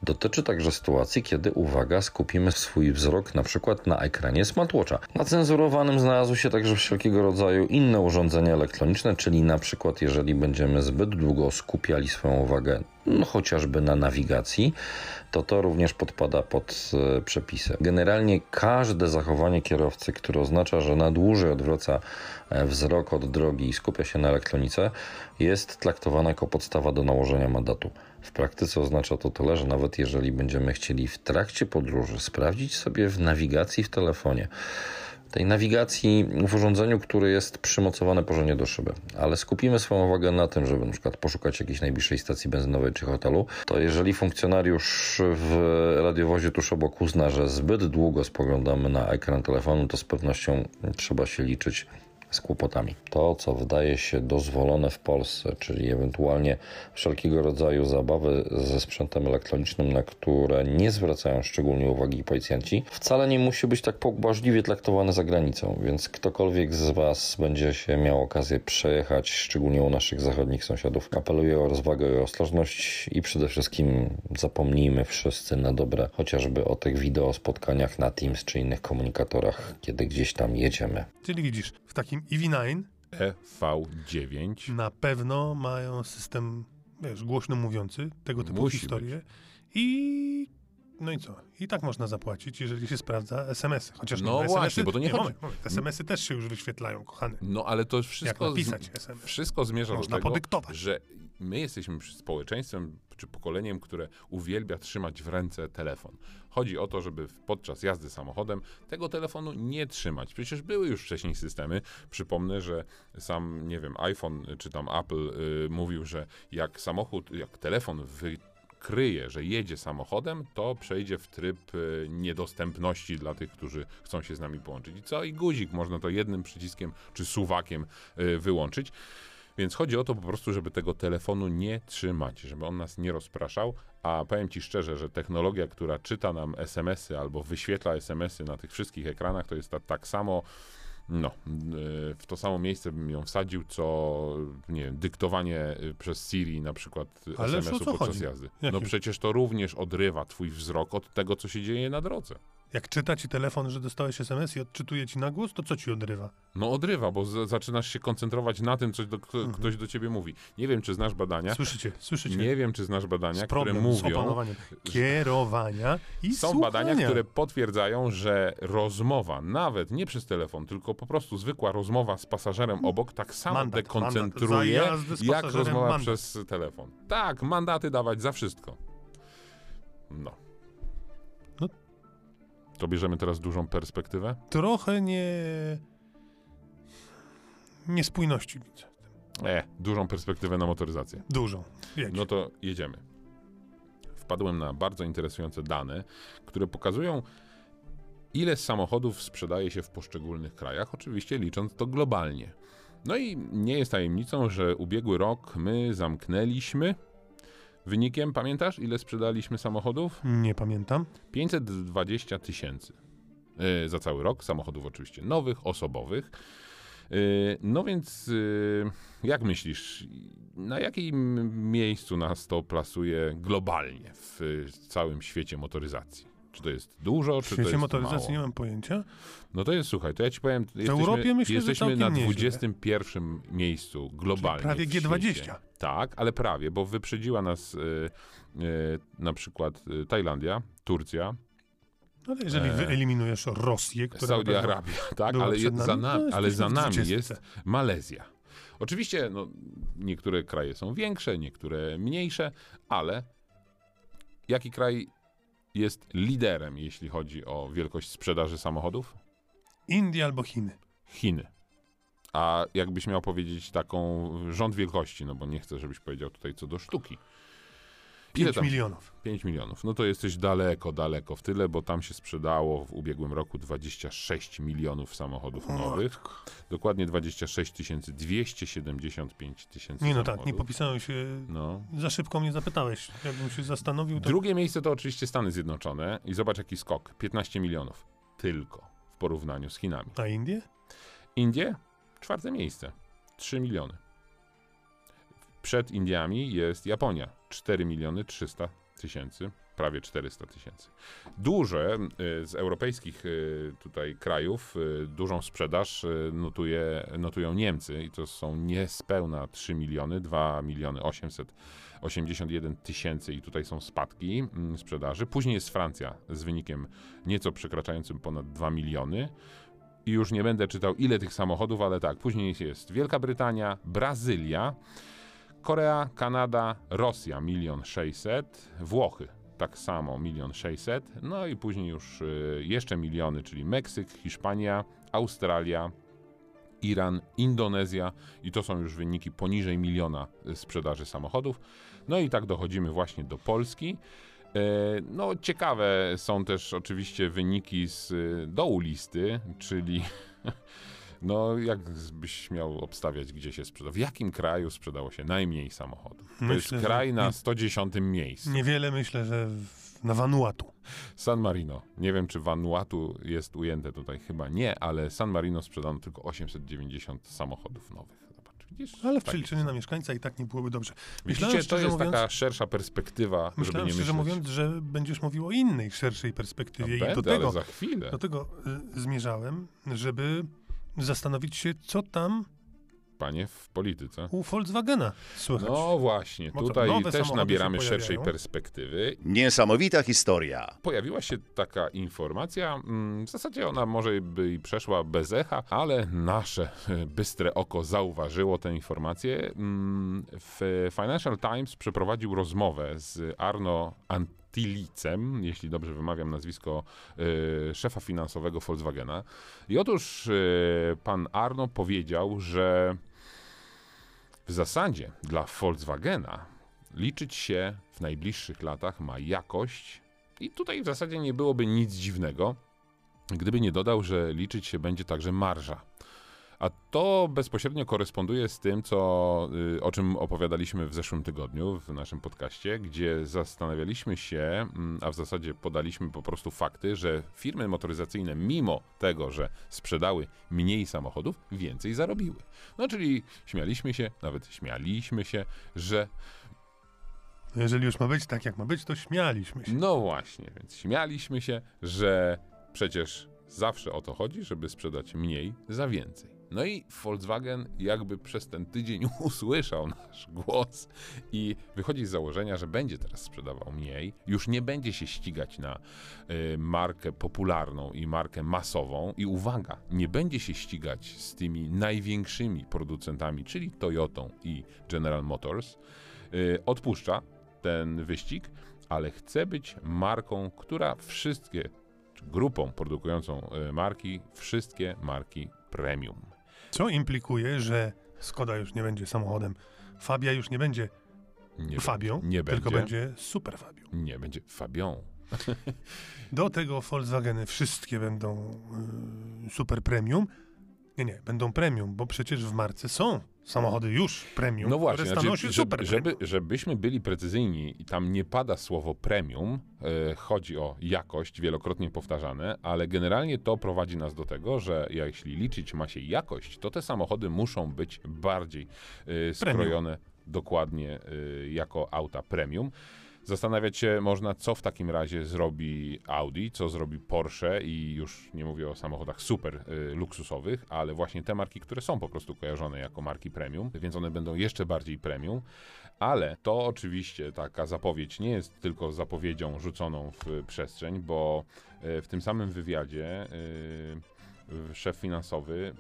Speaker 5: dotyczy także sytuacji, kiedy, uwaga, skupimy swój wzrok na przykład na ekranie smartwatcha. Na cenzurowanym znalazły się także wszelkiego rodzaju inne urządzenia elektroniczne, czyli na przykład jeżeli będziemy zbyt długo skupiali swoją uwagę no, chociażby na nawigacji, to to również podpada pod e, przepisy. Generalnie każde zachowanie kierowcy, które oznacza, że na dłużej odwraca e, wzrok od drogi i skupia się na elektronice, jest traktowane jako podstawa do nałożenia mandatu. W praktyce oznacza to tyle, że nawet jeżeli będziemy chcieli w trakcie podróży sprawdzić sobie w nawigacji w telefonie, tej nawigacji w urządzeniu, które jest przymocowane porządnie do szyby, ale skupimy swoją uwagę na tym, żeby na przykład poszukać jakiejś najbliższej stacji benzynowej czy hotelu, to jeżeli funkcjonariusz w radiowozie tuż obok uzna, że zbyt długo spoglądamy na ekran telefonu, to z pewnością trzeba się liczyć z kłopotami. To, co wydaje się dozwolone w Polsce, czyli ewentualnie wszelkiego rodzaju zabawy ze sprzętem elektronicznym, na które nie zwracają szczególnie uwagi policjanci, wcale nie musi być tak pobłażliwie traktowane za granicą, więc ktokolwiek z Was będzie się miał okazję przejechać, szczególnie u naszych zachodnich sąsiadów, apeluję o rozwagę i ostrożność i przede wszystkim zapomnijmy wszyscy na dobre chociażby o tych wideo spotkaniach na Teams czy innych komunikatorach, kiedy gdzieś tam jedziemy.
Speaker 2: Czyli widzisz, w takim EV9
Speaker 3: EV9
Speaker 2: na pewno mają system, wiesz, głośno mówiący, tego typu
Speaker 3: Musi
Speaker 2: historie. I no i co? I tak można zapłacić, jeżeli się sprawdza SMS-y. Chociaż
Speaker 3: No
Speaker 2: no, SMS-y,
Speaker 3: właśnie, bo to nie chodzi-
Speaker 2: Moment, moment. SMS-y też się już wyświetlają, kochany.
Speaker 3: No ale to wszystko,
Speaker 2: Jak napisać SMS?
Speaker 3: wszystko zmierza
Speaker 2: Można
Speaker 3: do tego,
Speaker 2: podyktować.
Speaker 3: że my jesteśmy społeczeństwem czy pokoleniem, które uwielbia trzymać w ręce telefon. Chodzi o to, żeby podczas jazdy samochodem tego telefonu nie trzymać. Przecież były już wcześniej systemy. Przypomnę, że sam, nie wiem, iPhone czy tam Apple y, mówił, że jak samochód, jak telefon wykryje, że jedzie samochodem, to przejdzie w tryb y, niedostępności dla tych, którzy chcą się z nami połączyć. I co? I guzik można to jednym przyciskiem czy suwakiem y, wyłączyć. Więc chodzi o to po prostu, żeby tego telefonu nie trzymać, żeby on nas nie rozpraszał. A powiem Ci szczerze, że technologia, która czyta nam SMS-y albo wyświetla SMS-y na tych wszystkich ekranach, to jest ta, tak samo No, y, w to samo miejsce bym ją wsadził, co nie wiem, dyktowanie y, przez Siri na przykład SMS-u podczas
Speaker 2: chodzi?
Speaker 3: jazdy.
Speaker 2: Jakim?
Speaker 3: No przecież to również odrywa twój wzrok od tego, co się dzieje na drodze.
Speaker 2: Jak czyta ci telefon, że dostałeś SMS i odczytuje ci na głos, to co ci odrywa?
Speaker 3: No odrywa, bo z- zaczynasz się koncentrować na tym, co do, kto,
Speaker 2: Mhm.
Speaker 3: ktoś do ciebie mówi. Nie wiem, czy znasz badania.
Speaker 2: Słyszycie, słyszycie?
Speaker 3: Nie wiem, czy znasz badania, które
Speaker 2: problem z
Speaker 3: mówią,
Speaker 2: kierowania i
Speaker 3: Są
Speaker 2: słuchania.
Speaker 3: badania, które potwierdzają, że rozmowa, nawet nie przez telefon, tylko po prostu zwykła rozmowa z pasażerem obok, tak samo
Speaker 2: Mandat,
Speaker 3: dekoncentruje,
Speaker 2: mandat.
Speaker 3: Jak rozmowa
Speaker 2: mandat.
Speaker 3: przez telefon. Tak, mandaty dawać za wszystko. No. To bierzemy teraz dużą perspektywę?
Speaker 2: Trochę nie... niespójności widzę.
Speaker 3: E, dużą perspektywę na motoryzację.
Speaker 2: Dużą. Jedź.
Speaker 3: No to jedziemy. Wpadłem na bardzo interesujące dane, które pokazują, ile samochodów sprzedaje się w poszczególnych krajach, oczywiście licząc to globalnie. No i nie jest tajemnicą, że ubiegły rok my zamknęliśmy. Wynikiem, pamiętasz, ile sprzedaliśmy samochodów?
Speaker 2: Nie pamiętam.
Speaker 3: 520 tysięcy yy, za cały rok, samochodów oczywiście nowych, osobowych. Yy, No więc, yy, jak myślisz, na jakim miejscu nas to plasuje globalnie w całym świecie motoryzacji? Czy to jest dużo,
Speaker 2: W
Speaker 3: czy to jest
Speaker 2: motoryzacji
Speaker 3: mało?
Speaker 2: nie mam pojęcia.
Speaker 3: No to jest, słuchaj, to ja ci powiem, jesteśmy,
Speaker 2: Europie myślę,
Speaker 3: jesteśmy na
Speaker 2: nieźle.
Speaker 3: 21 miejscu globalnie.
Speaker 2: prawie
Speaker 3: w
Speaker 2: G20.
Speaker 3: świecie. Tak, ale prawie, bo wyprzedziła nas y, y, na przykład y, Tajlandia, Turcja,
Speaker 2: Ale jeżeli
Speaker 3: E,
Speaker 2: wyeliminujesz Rosję, która
Speaker 3: Saudi
Speaker 2: na
Speaker 3: Arabia, tak, ale, za
Speaker 2: nami,
Speaker 3: nami,
Speaker 2: to
Speaker 3: ale za
Speaker 2: w
Speaker 3: nami
Speaker 2: 20.
Speaker 3: jest Malezja. Oczywiście no, niektóre kraje są większe, niektóre mniejsze, ale jaki kraj jest liderem, jeśli chodzi o wielkość sprzedaży samochodów?
Speaker 2: Indie albo Chiny.
Speaker 3: Chiny. A jakbyś miał powiedzieć taką rząd wielkości, no bo nie chcę, żebyś powiedział tutaj co do sztuki.
Speaker 2: 5
Speaker 3: tam?
Speaker 2: milionów.
Speaker 3: 5 milionów. No to jesteś daleko, daleko w tyle, bo tam się sprzedało w ubiegłym roku 26 milionów samochodów nowych. Dokładnie 26 275 tysięcy
Speaker 2: Nie no tak,
Speaker 3: samochodów.
Speaker 2: nie popisałem się.
Speaker 3: No.
Speaker 2: Za szybko mnie zapytałeś. Jakbym się zastanowił, to
Speaker 3: Drugie miejsce to oczywiście Stany Zjednoczone i zobacz jaki skok. 15 milionów. Tylko w porównaniu z Chinami.
Speaker 2: a Indie?
Speaker 3: Indie? Czwarte miejsce. 3 miliony. Przed Indiami jest Japonia. 4 miliony 300 tysięcy. Prawie 400 tysięcy. Duże y, z europejskich y, tutaj krajów, y, dużą sprzedaż notuje, notują Niemcy i to są niespełna 3 miliony, 2 miliony 881 tysięcy i tutaj są spadki mm, sprzedaży. Później jest Francja z wynikiem nieco przekraczającym ponad 2 miliony i już nie będę czytał ile tych samochodów, ale tak, później jest Wielka Brytania, Brazylia, Korea, Kanada, Rosja milion sześćset, Włochy tak samo milion sześćset, no i później już y, jeszcze miliony, czyli Meksyk, Hiszpania, Australia, Iran, Indonezja i to są już wyniki poniżej miliona y, sprzedaży samochodów. No i tak dochodzimy właśnie do Polski. E, No, ciekawe są też oczywiście wyniki z y, dołu listy, czyli <laughs> no, jak byś miał obstawiać, gdzie się sprzedał? W jakim kraju sprzedało się najmniej samochodów? To
Speaker 2: Myślę,
Speaker 3: jest kraj na
Speaker 2: nie-
Speaker 3: 110 miejscu.
Speaker 2: Niewiele myślę, że na Vanuatu.
Speaker 3: San Marino. Nie wiem, czy Vanuatu jest ujęte tutaj, chyba nie, ale San Marino sprzedano tylko 890 samochodów nowych. Zobacz, widzisz?
Speaker 2: Ale w przeliczeniu na mieszkańca i tak nie byłoby dobrze.
Speaker 3: Widzicie,
Speaker 2: Myślałem,
Speaker 3: to
Speaker 2: szczerze
Speaker 3: jest
Speaker 2: mówiąc,
Speaker 3: taka szersza perspektywa, żeby
Speaker 2: myślałem
Speaker 3: nie
Speaker 2: szczerze
Speaker 3: myśleć.
Speaker 2: mówiąc, że będziesz mówił o innej, szerszej
Speaker 3: No
Speaker 2: perspektywie. I
Speaker 3: będę,
Speaker 2: do tego,
Speaker 3: za chwilę.
Speaker 2: do tego y, zmierzałem, żeby zastanowić się, co tam
Speaker 3: Panie w polityce.
Speaker 2: u Volkswagena słychać.
Speaker 3: No właśnie,
Speaker 2: Bo
Speaker 3: tutaj
Speaker 2: nowe
Speaker 3: też nabieramy szerszej perspektywy.
Speaker 1: Niesamowita historia.
Speaker 3: Pojawiła się taka informacja, mm, w zasadzie ona może by i przeszła bez echa, ale nasze <laughs> bystre oko zauważyło tę informację. Mm, W Financial Times przeprowadził rozmowę z Arno Antilicem, jeśli dobrze wymawiam nazwisko e, szefa finansowego Volkswagena. I otóż e, pan Arno powiedział, że w zasadzie dla Volkswagena liczyć się w najbliższych latach ma jakość i tutaj w zasadzie nie byłoby nic dziwnego, gdyby nie dodał, że liczyć się będzie także marża. A to bezpośrednio koresponduje z tym, co, y, o czym opowiadaliśmy w zeszłym tygodniu w naszym podcaście, gdzie zastanawialiśmy się, mm, a w zasadzie podaliśmy po prostu fakty, że firmy motoryzacyjne, mimo tego, że sprzedały mniej samochodów, więcej zarobiły. No czyli śmialiśmy się, nawet śmialiśmy się, że
Speaker 2: Jeżeli już ma być tak, jak ma być, to śmialiśmy się.
Speaker 3: no właśnie, więc śmialiśmy się, że przecież zawsze o to chodzi, żeby sprzedać mniej za więcej. No i Volkswagen jakby przez ten tydzień <laughs> usłyszał nasz głos i wychodzi z założenia, że będzie teraz sprzedawał mniej, już nie będzie się ścigać na y, markę popularną i markę masową i uwaga, nie będzie się ścigać z tymi największymi producentami, czyli Toyotą i General Motors. Y, odpuszcza ten wyścig, ale chce być marką, która wszystkie, grupą produkującą y, marki, wszystkie marki premium.
Speaker 2: Co implikuje, że Skoda już nie będzie samochodem, Fabia już nie będzie
Speaker 3: Nie,
Speaker 2: Fabią,
Speaker 3: nie
Speaker 2: tylko
Speaker 3: będzie.
Speaker 2: będzie super Fabią.
Speaker 3: nie będzie Fabią. <laughs>
Speaker 2: Do tego Volkswageny wszystkie będą y, super premium. Nie, nie, będą premium, bo przecież w marce są samochody już premium,
Speaker 3: No właśnie,
Speaker 2: które staną
Speaker 3: znaczy,
Speaker 2: super
Speaker 3: żeby,
Speaker 2: premium.
Speaker 3: żebyśmy byli precyzyjni i tam nie pada słowo premium, e, chodzi o jakość wielokrotnie powtarzane, ale generalnie to prowadzi nas do tego, że jeśli liczyć ma się jakość, to te samochody muszą być bardziej e, skrojone dokładnie e, jako auta premium. Zastanawiać się można, co w takim razie zrobi Audi, co zrobi Porsche i już nie mówię o samochodach super y, luksusowych, ale właśnie te marki, które są po prostu kojarzone jako marki premium, więc one będą jeszcze bardziej premium. Ale to oczywiście taka zapowiedź nie jest tylko zapowiedzią rzuconą w przestrzeń, bo y, w tym samym wywiadzie y, szef finansowy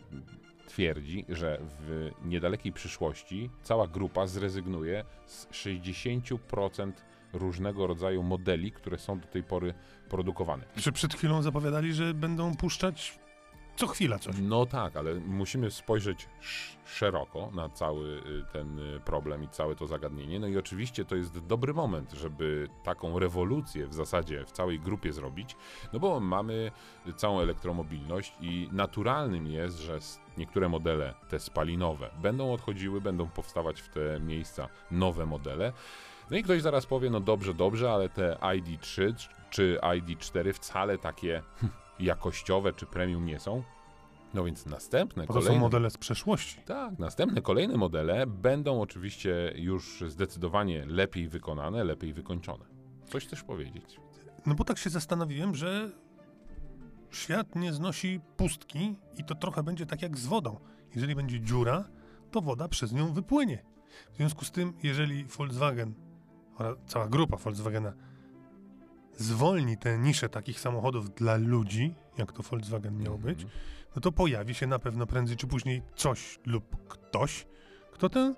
Speaker 3: twierdzi, że w niedalekiej przyszłości cała grupa zrezygnuje z 60% różnego rodzaju modeli, które są do tej pory produkowane.
Speaker 2: Czy przed chwilą zapowiadali, że będą puszczać co chwila coś?
Speaker 3: No tak, ale musimy spojrzeć sz- szeroko na cały y, ten y, problem i całe to zagadnienie. No i oczywiście to jest dobry moment, żeby taką rewolucję w zasadzie w całej grupie zrobić, no bo mamy całą elektromobilność i naturalnym jest, że niektóre modele, te spalinowe, będą odchodziły, będą powstawać w te miejsca nowe modele. No i ktoś zaraz powie, no dobrze, dobrze, ale te ID3 czy ID4 wcale takie <laughs> jakościowe czy premium nie są. No więc następne
Speaker 2: Bo to są
Speaker 3: kolejne
Speaker 2: modele z przeszłości.
Speaker 3: tak, następne kolejne modele będą oczywiście już zdecydowanie lepiej wykonane, lepiej wykończone. Coś też powiedzieć.
Speaker 2: No bo tak się zastanowiłem, że świat nie znosi pustki i to trochę będzie tak jak z wodą. Jeżeli będzie dziura, to woda przez nią wypłynie. W związku z tym, jeżeli Volkswagen, oraz cała grupa Volkswagena zwolni tę niszę takich samochodów dla ludzi, jak to Volkswagen miał być, no to pojawi się na pewno prędzej czy później coś lub ktoś, kto tę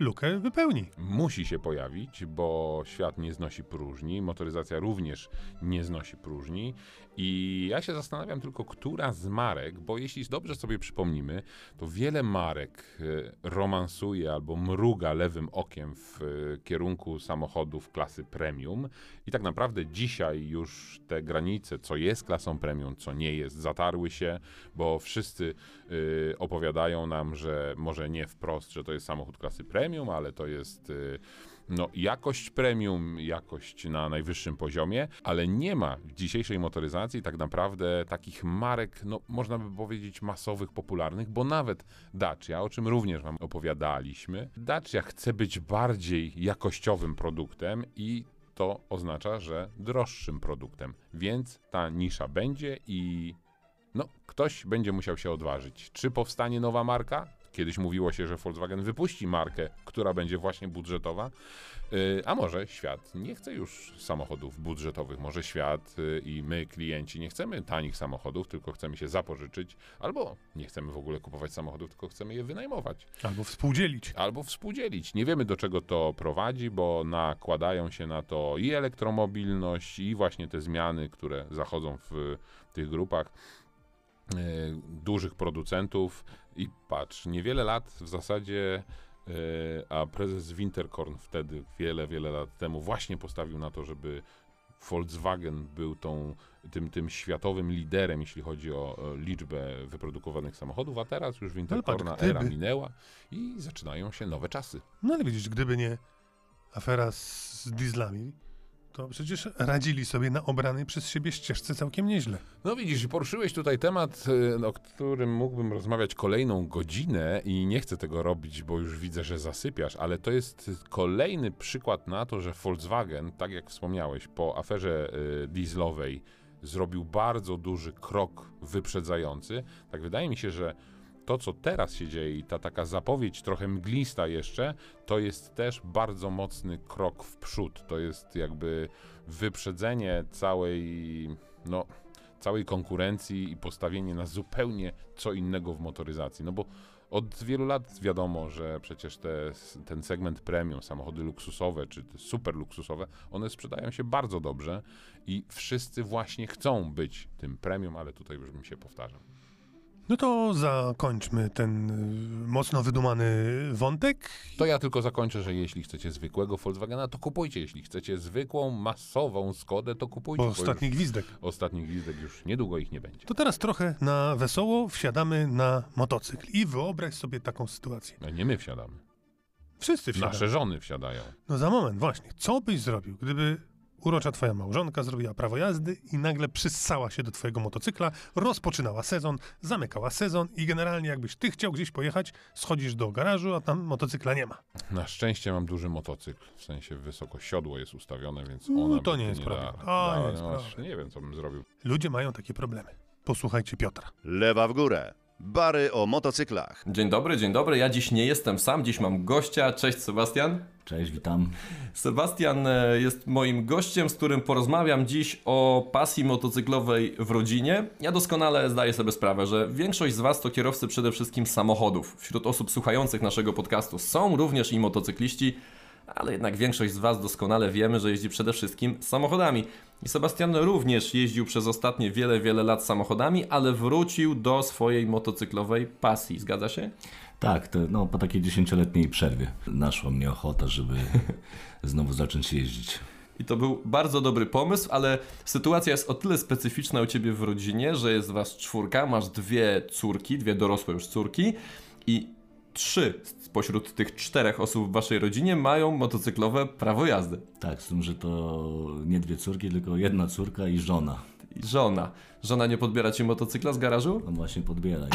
Speaker 2: lukę wypełni.
Speaker 3: Musi się pojawić, bo świat nie znosi próżni, motoryzacja również nie znosi próżni. I ja się zastanawiam tylko, która z marek, bo jeśli dobrze sobie przypomnimy, to wiele marek e, romansuje albo mruga lewym okiem w e, kierunku samochodów klasy premium. I tak naprawdę dzisiaj już te granice, co jest klasą premium, co nie jest, zatarły się, bo wszyscy y, opowiadają nam, że może nie wprost, że to jest samochód klasy premium, ale to jest y, no, jakość premium, jakość na najwyższym poziomie, ale nie ma w dzisiejszej motoryzacji tak naprawdę takich marek, no, można by powiedzieć masowych, popularnych, bo nawet Dacia, o czym również wam opowiadaliśmy, Dacia chce być bardziej jakościowym produktem i to oznacza, że droższym produktem, więc ta nisza będzie i no, ktoś będzie musiał się odważyć. Czy powstanie nowa marka? Kiedyś mówiło się, że Volkswagen wypuści markę, która będzie właśnie budżetowa. Yy, a może świat nie chce już samochodów budżetowych. Może świat yy, i my, klienci, nie chcemy tanich samochodów, tylko chcemy się zapożyczyć, albo nie chcemy w ogóle kupować samochodów, tylko chcemy je wynajmować
Speaker 2: Albo współdzielić.
Speaker 3: albo współdzielić. Nie wiemy do czego to prowadzi, bo nakładają się na to i elektromobilność, i właśnie te zmiany, które zachodzą w tych grupach e, dużych producentów. I patrz, niewiele lat w zasadzie. e, A prezes Winterkorn wtedy, wiele, wiele lat temu, właśnie postawił na to, żeby Volkswagen był tą, tym, tym światowym liderem, jeśli chodzi o liczbę wyprodukowanych samochodów, a teraz już Winterkorna
Speaker 2: gdyby-
Speaker 3: era minęła i zaczynają się nowe czasy.
Speaker 2: No ale widzisz, gdyby nie afera z, z dieslami, to przecież radzili sobie na obranej przez siebie ścieżce całkiem nieźle.
Speaker 3: No widzisz, poruszyłeś tutaj temat, y, o którym mógłbym rozmawiać kolejną godzinę i nie chcę tego robić, bo już widzę, że zasypiasz, ale to jest kolejny przykład na to, że Volkswagen, tak jak wspomniałeś, po aferze y, dieslowej zrobił bardzo duży krok wyprzedzający. Tak wydaje mi się, że to, co teraz się dzieje i ta taka zapowiedź trochę mglista jeszcze, to jest też bardzo mocny krok w przód. To jest jakby wyprzedzenie całej, no, całej konkurencji i postawienie na zupełnie co innego w motoryzacji. No bo od wielu lat wiadomo, że przecież te, ten segment premium, samochody luksusowe czy super luksusowe, one sprzedają się bardzo dobrze i wszyscy właśnie chcą być tym premium, ale tutaj już bym się powtarzał.
Speaker 2: No to zakończmy ten y, mocno wydumany wątek.
Speaker 3: To ja tylko zakończę, że jeśli chcecie zwykłego Volkswagena, to kupujcie. Jeśli chcecie zwykłą, masową Skodę, to kupujcie.
Speaker 2: Bo
Speaker 3: bo już
Speaker 2: ostatni gwizdek.
Speaker 3: ostatnich gwizdek już niedługo ich nie będzie.
Speaker 2: To teraz trochę na wesoło wsiadamy na motocykl. I wyobraź sobie taką sytuację.
Speaker 3: No nie my wsiadamy.
Speaker 2: Wszyscy wsiadają.
Speaker 3: Nasze żony wsiadają.
Speaker 2: No za moment, właśnie. Co byś zrobił, gdyby urocza twoja małżonka zrobiła prawo jazdy i nagle przyssała się do twojego motocykla, rozpoczynała sezon, zamykała sezon i generalnie jakbyś ty chciał gdzieś pojechać, schodzisz do garażu, a tam motocykla nie ma.
Speaker 3: Na szczęście mam duży motocykl, w sensie wysoko siodło jest ustawione, więc
Speaker 2: U,
Speaker 3: ona
Speaker 2: to
Speaker 3: by
Speaker 2: nie jest problem.
Speaker 3: dała.
Speaker 2: To nie jest
Speaker 3: no,
Speaker 2: problem.
Speaker 3: Nie wiem, co bym zrobił.
Speaker 2: Ludzie mają takie problemy. Posłuchajcie Piotra.
Speaker 1: Lewa w górę. Bary o motocyklach.
Speaker 6: Dzień dobry, dzień dobry. Ja dziś nie jestem sam, dziś mam gościa. Cześć Sebastian.
Speaker 7: Cześć, witam.
Speaker 6: Sebastian e, jest moim gościem, z którym porozmawiam dziś o pasji motocyklowej w rodzinie. Ja doskonale zdaję sobie sprawę, że większość z Was to kierowcy przede wszystkim samochodów. Wśród osób słuchających naszego podcastu są również i motocykliści, ale jednak większość z Was doskonale wiemy, że jeździ przede wszystkim samochodami. I Sebastian również jeździł przez ostatnie wiele, wiele lat samochodami, ale wrócił do swojej motocyklowej pasji. Zgadza się?
Speaker 7: Tak, to, no, po takiej dziesięcioletniej przerwie naszła mnie ochota, żeby <laughs> znowu zacząć jeździć.
Speaker 6: I to był bardzo dobry pomysł, ale sytuacja jest o tyle specyficzna u ciebie w rodzinie, że jest was czwórka, masz dwie córki, dwie dorosłe już córki i trzy spośród tych czterech osób w waszej rodzinie mają motocyklowe prawo jazdy.
Speaker 7: Tak, z tym, że to nie dwie córki, tylko jedna córka i żona.
Speaker 6: I żona. Żona nie podbiera ci motocykla z garażu?
Speaker 7: On właśnie podbiera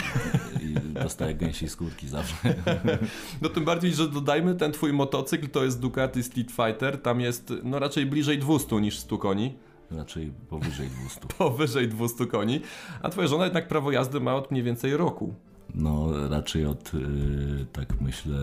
Speaker 7: i, i dostaje gęsiej skórki zawsze. <laughs>
Speaker 6: No tym bardziej, że dodajmy, ten twój motocykl to jest Ducati Street Fighter, tam jest no raczej bliżej 200 niż 100 koni.
Speaker 7: Raczej powyżej 200. <laughs>
Speaker 6: Powyżej 200 koni, a twoja żona jednak prawo jazdy ma od mniej więcej roku.
Speaker 7: No, raczej od, y, tak myślę,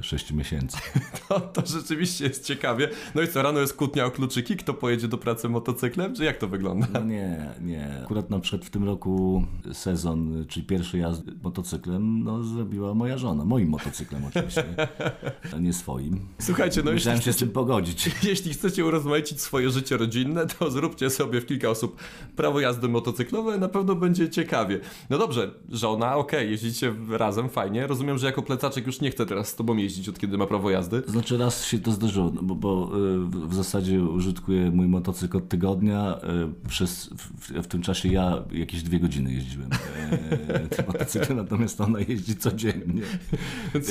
Speaker 7: 6 miesięcy. <laughs>
Speaker 6: To, to rzeczywiście jest ciekawie. No i co, rano jest kłótnia o kluczyki? Kto pojedzie do pracy motocyklem? Czy jak to wygląda?
Speaker 7: No nie, nie. Akurat na przykład w tym roku sezon, czyli pierwszy jazd motocyklem, no zrobiła moja żona. Moim motocyklem oczywiście, <laughs> a nie swoim.
Speaker 6: Słuchajcie, no jeśli
Speaker 7: Musiałem się z tym pogodzić. <laughs>
Speaker 6: jeśli chcecie urozmaicić swoje życie rodzinne, to zróbcie sobie w kilka osób prawo jazdy motocyklowe, na pewno będzie ciekawie. No dobrze, żona, okej, jeździcie razem, fajnie. Rozumiem, że jako plecaczek już nie chce teraz z tobą jeździć, od kiedy ma prawo jazdy.
Speaker 7: Znaczy raz się to zdarzyło, no bo, bo y, w- zasadzie użytkuję mój motocykl od tygodnia. y, Przez, w, w tym czasie ja jakieś dwie godziny jeździłem e, <laughs> tym motocyklem, natomiast ona jeździ codziennie.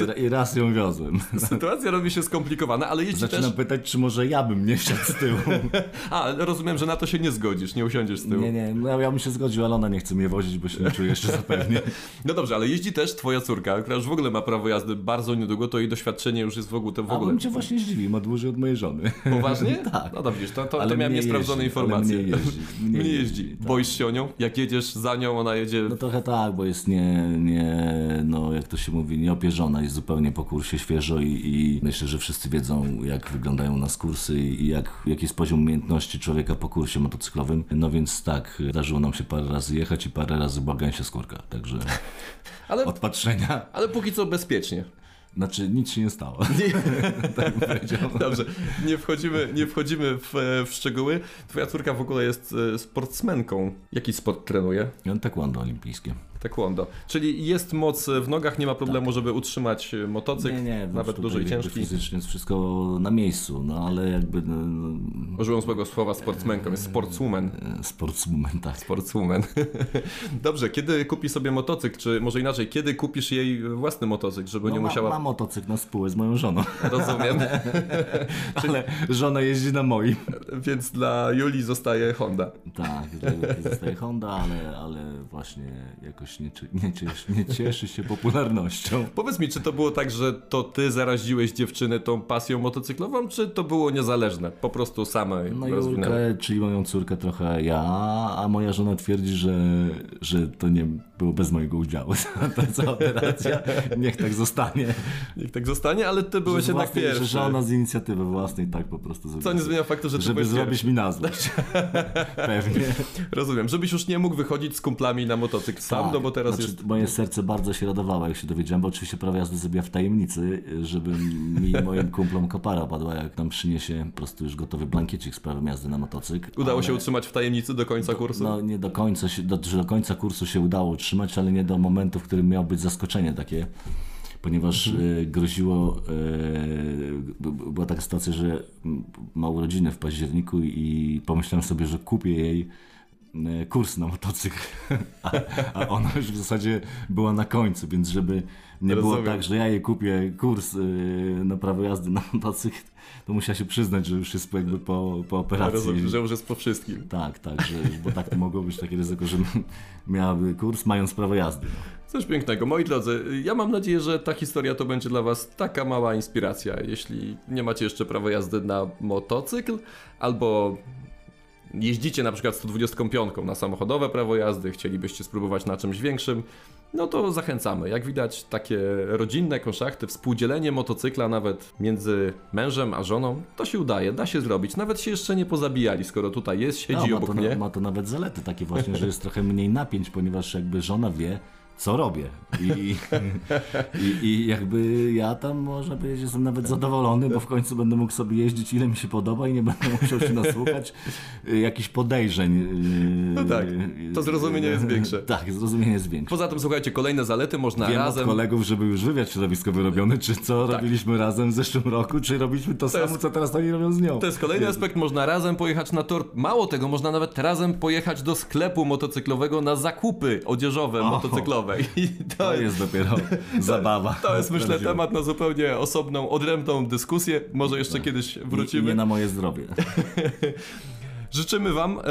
Speaker 7: I, ra- I raz ją wiozłem. <laughs>
Speaker 6: Sytuacja robi się skomplikowana, ale jeździ
Speaker 7: Zaczynam
Speaker 6: też...
Speaker 7: pytać, czy może ja bym nie wsiadł z tyłu. <laughs>
Speaker 6: A, rozumiem, że na to się nie zgodzisz, nie usiądziesz z tyłu.
Speaker 7: Nie, nie, no ja bym się zgodził, ale ona nie chce mnie wozić, bo się nie czuję jeszcze zapewnie.
Speaker 6: No dobrze, ale jeździ też twoja córka, która już w ogóle ma prawo jazdy bardzo niedługo, to jej doświadczenie już jest w ogóle... To w
Speaker 7: A
Speaker 6: ogóle...
Speaker 7: bym cię właśnie zdziwił, ma dłużej od mojej żony.
Speaker 6: Poważnie? <laughs>
Speaker 7: Tak.
Speaker 6: No widzisz, to, to,
Speaker 7: Ale
Speaker 6: to miałem niesprawdzone
Speaker 7: jeździ,
Speaker 6: informacje.
Speaker 7: mnie jeździ, <laughs> mnie
Speaker 6: Mnie
Speaker 7: jeździ,
Speaker 6: jeździ.
Speaker 7: tak.
Speaker 6: Boisz się o nią? Jak jedziesz za nią, ona jedzie...
Speaker 7: No trochę tak, bo jest nie, nie, no jak to się mówi, nieopierzona, jest zupełnie po kursie świeżo i, i myślę, że wszyscy wiedzą, jak wyglądają u nas kursy i jak, jaki jest poziom umiejętności człowieka po kursie motocyklowym. No więc tak, zdarzyło nam się parę razy jechać i parę razy była gęsia skórka, także <laughs>
Speaker 6: ale,
Speaker 7: od patrzenia,
Speaker 6: ale póki co bezpiecznie.
Speaker 7: znaczy nic się nie stało. <laughs> tak bym powiedział.
Speaker 6: Dobrze, nie wchodzimy, nie wchodzimy w, w szczegóły. Twoja córka w ogóle jest e, sportsmenką. Jaki sport trenuje?
Speaker 7: On taekwondo olimpijskie.
Speaker 6: Taekwondo. Czyli jest moc w nogach, nie ma problemu, żeby utrzymać e, motocykl,
Speaker 7: Nie, nie,
Speaker 6: nawet duży i ciężki.
Speaker 7: Fizycznie jest wszystko na miejscu, no ale jakby no, no,
Speaker 6: Użyłem swojego słowa sportsmenką, jest sportswoman.
Speaker 7: e, sportswoman, tak.
Speaker 6: Sportswoman. <laughs> Dobrze, kiedy kupi sobie motocykl, czy może inaczej, kiedy kupisz jej własny motocykl, żeby
Speaker 7: No,
Speaker 6: nie
Speaker 7: ma,
Speaker 6: musiała...
Speaker 7: ma motocykl na spółę z moją żoną, <laughs>
Speaker 6: Rozumiem. <laughs>
Speaker 7: ale żona jeździ na moim.
Speaker 6: Więc dla Julii zostaje Honda.
Speaker 7: Tak, zostaje Honda, ale, ale właśnie jakoś nie, nie, cieszy, nie cieszy się popularnością. <laughs>
Speaker 6: Powiedz mi, czy to było tak, że to ty zaraziłeś dziewczynę tą pasją motocyklową, czy to było niezależne? Po prostu same
Speaker 7: No? Julkę, czyli moją córkę trochę ja, a moja żona twierdzi, że, że to nie było bez mojego udziału. <laughs> Ta cała operacja, niech tak zostanie.
Speaker 6: Niech tak zostanie, ale ty byłeś
Speaker 7: że,
Speaker 6: jednak
Speaker 7: własnej-
Speaker 6: pierwszy.
Speaker 7: że żona z inicjatywy własnej tak po prostu zrobiła.
Speaker 6: Co nie zmienia faktu, że ty
Speaker 7: Żeby zrobić
Speaker 6: pierwszy.
Speaker 7: mi na złość. <laughs> Pewnie.
Speaker 6: Rozumiem, żebyś już nie mógł wychodzić z kumplami na motocykl sam,
Speaker 7: Tak,
Speaker 6: no bo teraz
Speaker 7: znaczy,
Speaker 6: jest...
Speaker 7: Moje serce bardzo się radowało, jak się dowiedziałem, bo oczywiście prawo jazdy zrobiła w tajemnicy, żeby mi moim kumplom kopara padła, jak nam przyniesie po prostu już gotowy blankiecik z prawem jazdy na motocykl.
Speaker 6: Udało
Speaker 7: Ale-
Speaker 6: się utrzymać w tajemnicy do końca kursu?
Speaker 7: No nie do końca, się, do, że do końca kursu się udało utrzymać, ale nie do momentu, w którym miało być zaskoczenie takie, ponieważ
Speaker 6: Mhm.
Speaker 7: e, groziło, e, była taka sytuacja, że ma urodziny w październiku i pomyślałem sobie, że kupię jej kurs na motocykl, <laughs> a, a ona już w zasadzie była na końcu, więc żeby nie było
Speaker 6: Rozumiem.
Speaker 7: tak, że ja jej kupię kurs e, na prawo jazdy na motocykl, to musiała się przyznać, że już jest jakby po, po operacji.
Speaker 6: Rozumiem, że już jest po wszystkim.
Speaker 7: Tak, tak, że, bo tak to mogło być takie ryzyko, że miałaby kurs mając prawo jazdy.
Speaker 6: Coś pięknego. Moi drodzy, ja mam nadzieję, że ta historia to będzie dla Was taka mała inspiracja. Jeśli nie macie jeszcze prawa jazdy na motocykl, albo jeździcie na przykład 125 na samochodowe prawo jazdy, chcielibyście spróbować na czymś większym, no to zachęcamy. Jak widać, takie rodzinne konszachty, współdzielenie motocykla nawet między mężem a żoną, to się udaje, da się zrobić. Nawet się jeszcze nie pozabijali, skoro tutaj jest, siedzi
Speaker 7: ma,
Speaker 6: obok
Speaker 7: to,
Speaker 6: mnie.
Speaker 7: ma to nawet zalety takie właśnie, że jest trochę mniej napięć, ponieważ jakby żona wie, co robię. I, i, i, jakby ja tam można powiedzieć, jestem nawet zadowolony, bo w końcu będę mógł sobie jeździć ile mi się podoba i nie będę musiał się nasłuchać y, jakichś podejrzeń. y,
Speaker 6: No tak, to
Speaker 7: y,
Speaker 6: zrozumienie jest większe. <laughs>
Speaker 7: Tak, zrozumienie jest większe.
Speaker 6: Poza tym, słuchajcie, kolejne zalety można
Speaker 7: Wiem
Speaker 6: razem...
Speaker 7: od kolegów, żeby już wywiad środowiskowy robiony, czy co robiliśmy razem w zeszłym roku, czy robiliśmy to, samo,
Speaker 6: jest-
Speaker 7: co teraz oni robią z nią.
Speaker 6: To jest kolejny aspekt, można razem pojechać na tor. Mało tego, można nawet razem pojechać do sklepu motocyklowego na zakupy odzieżowe motocyklowe. <laughs> I to,
Speaker 7: To jest dopiero <laughs> zabawa.
Speaker 6: to jest myślę temat na zupełnie osobną, odrębną dyskusję. Może jeszcze kiedyś
Speaker 7: I, i
Speaker 6: wrócimy.
Speaker 7: nie na moje zdrowie. <laughs>
Speaker 6: Życzymy Wam e,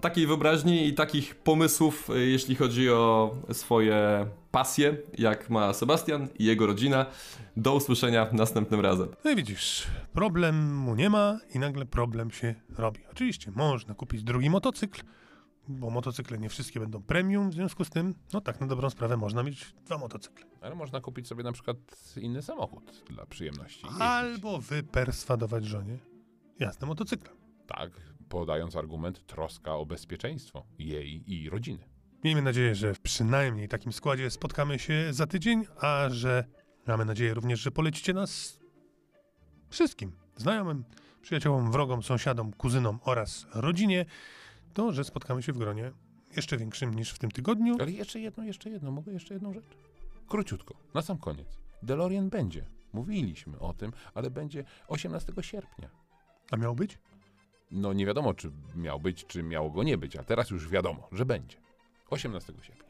Speaker 6: takiej wyobraźni i takich pomysłów, e, jeśli chodzi o swoje pasje, jak ma Sebastian i jego rodzina. Do usłyszenia następnym razem.
Speaker 2: No i widzisz, problemu nie ma i nagle problem się robi. Oczywiście można kupić drugi motocykl, bo motocykle nie wszystkie będą premium, w związku z tym, no tak na dobrą sprawę można mieć dwa motocykle.
Speaker 3: Ale można kupić sobie na przykład inny samochód dla przyjemności.
Speaker 2: Albo wyperswadować żonie jazdę motocyklem.
Speaker 3: Tak, podając argument troska o bezpieczeństwo jej i rodziny.
Speaker 2: Miejmy nadzieję, że w przynajmniej takim składzie spotkamy się za tydzień, a że mamy nadzieję również, że polecicie nas wszystkim znajomym, przyjaciołom, wrogom, sąsiadom, kuzynom oraz rodzinie, to że spotkamy się w gronie jeszcze większym niż w tym tygodniu.
Speaker 3: Ale jeszcze jedno, jeszcze jedno, mogę jeszcze jedną rzecz? Króciutko, na sam koniec. DeLorean będzie. Mówiliśmy o tym, ale będzie 18 sierpnia.
Speaker 2: A miał być?
Speaker 3: No nie wiadomo, czy miał być, czy miało go nie być, a teraz już wiadomo, że będzie. 18 sierpnia.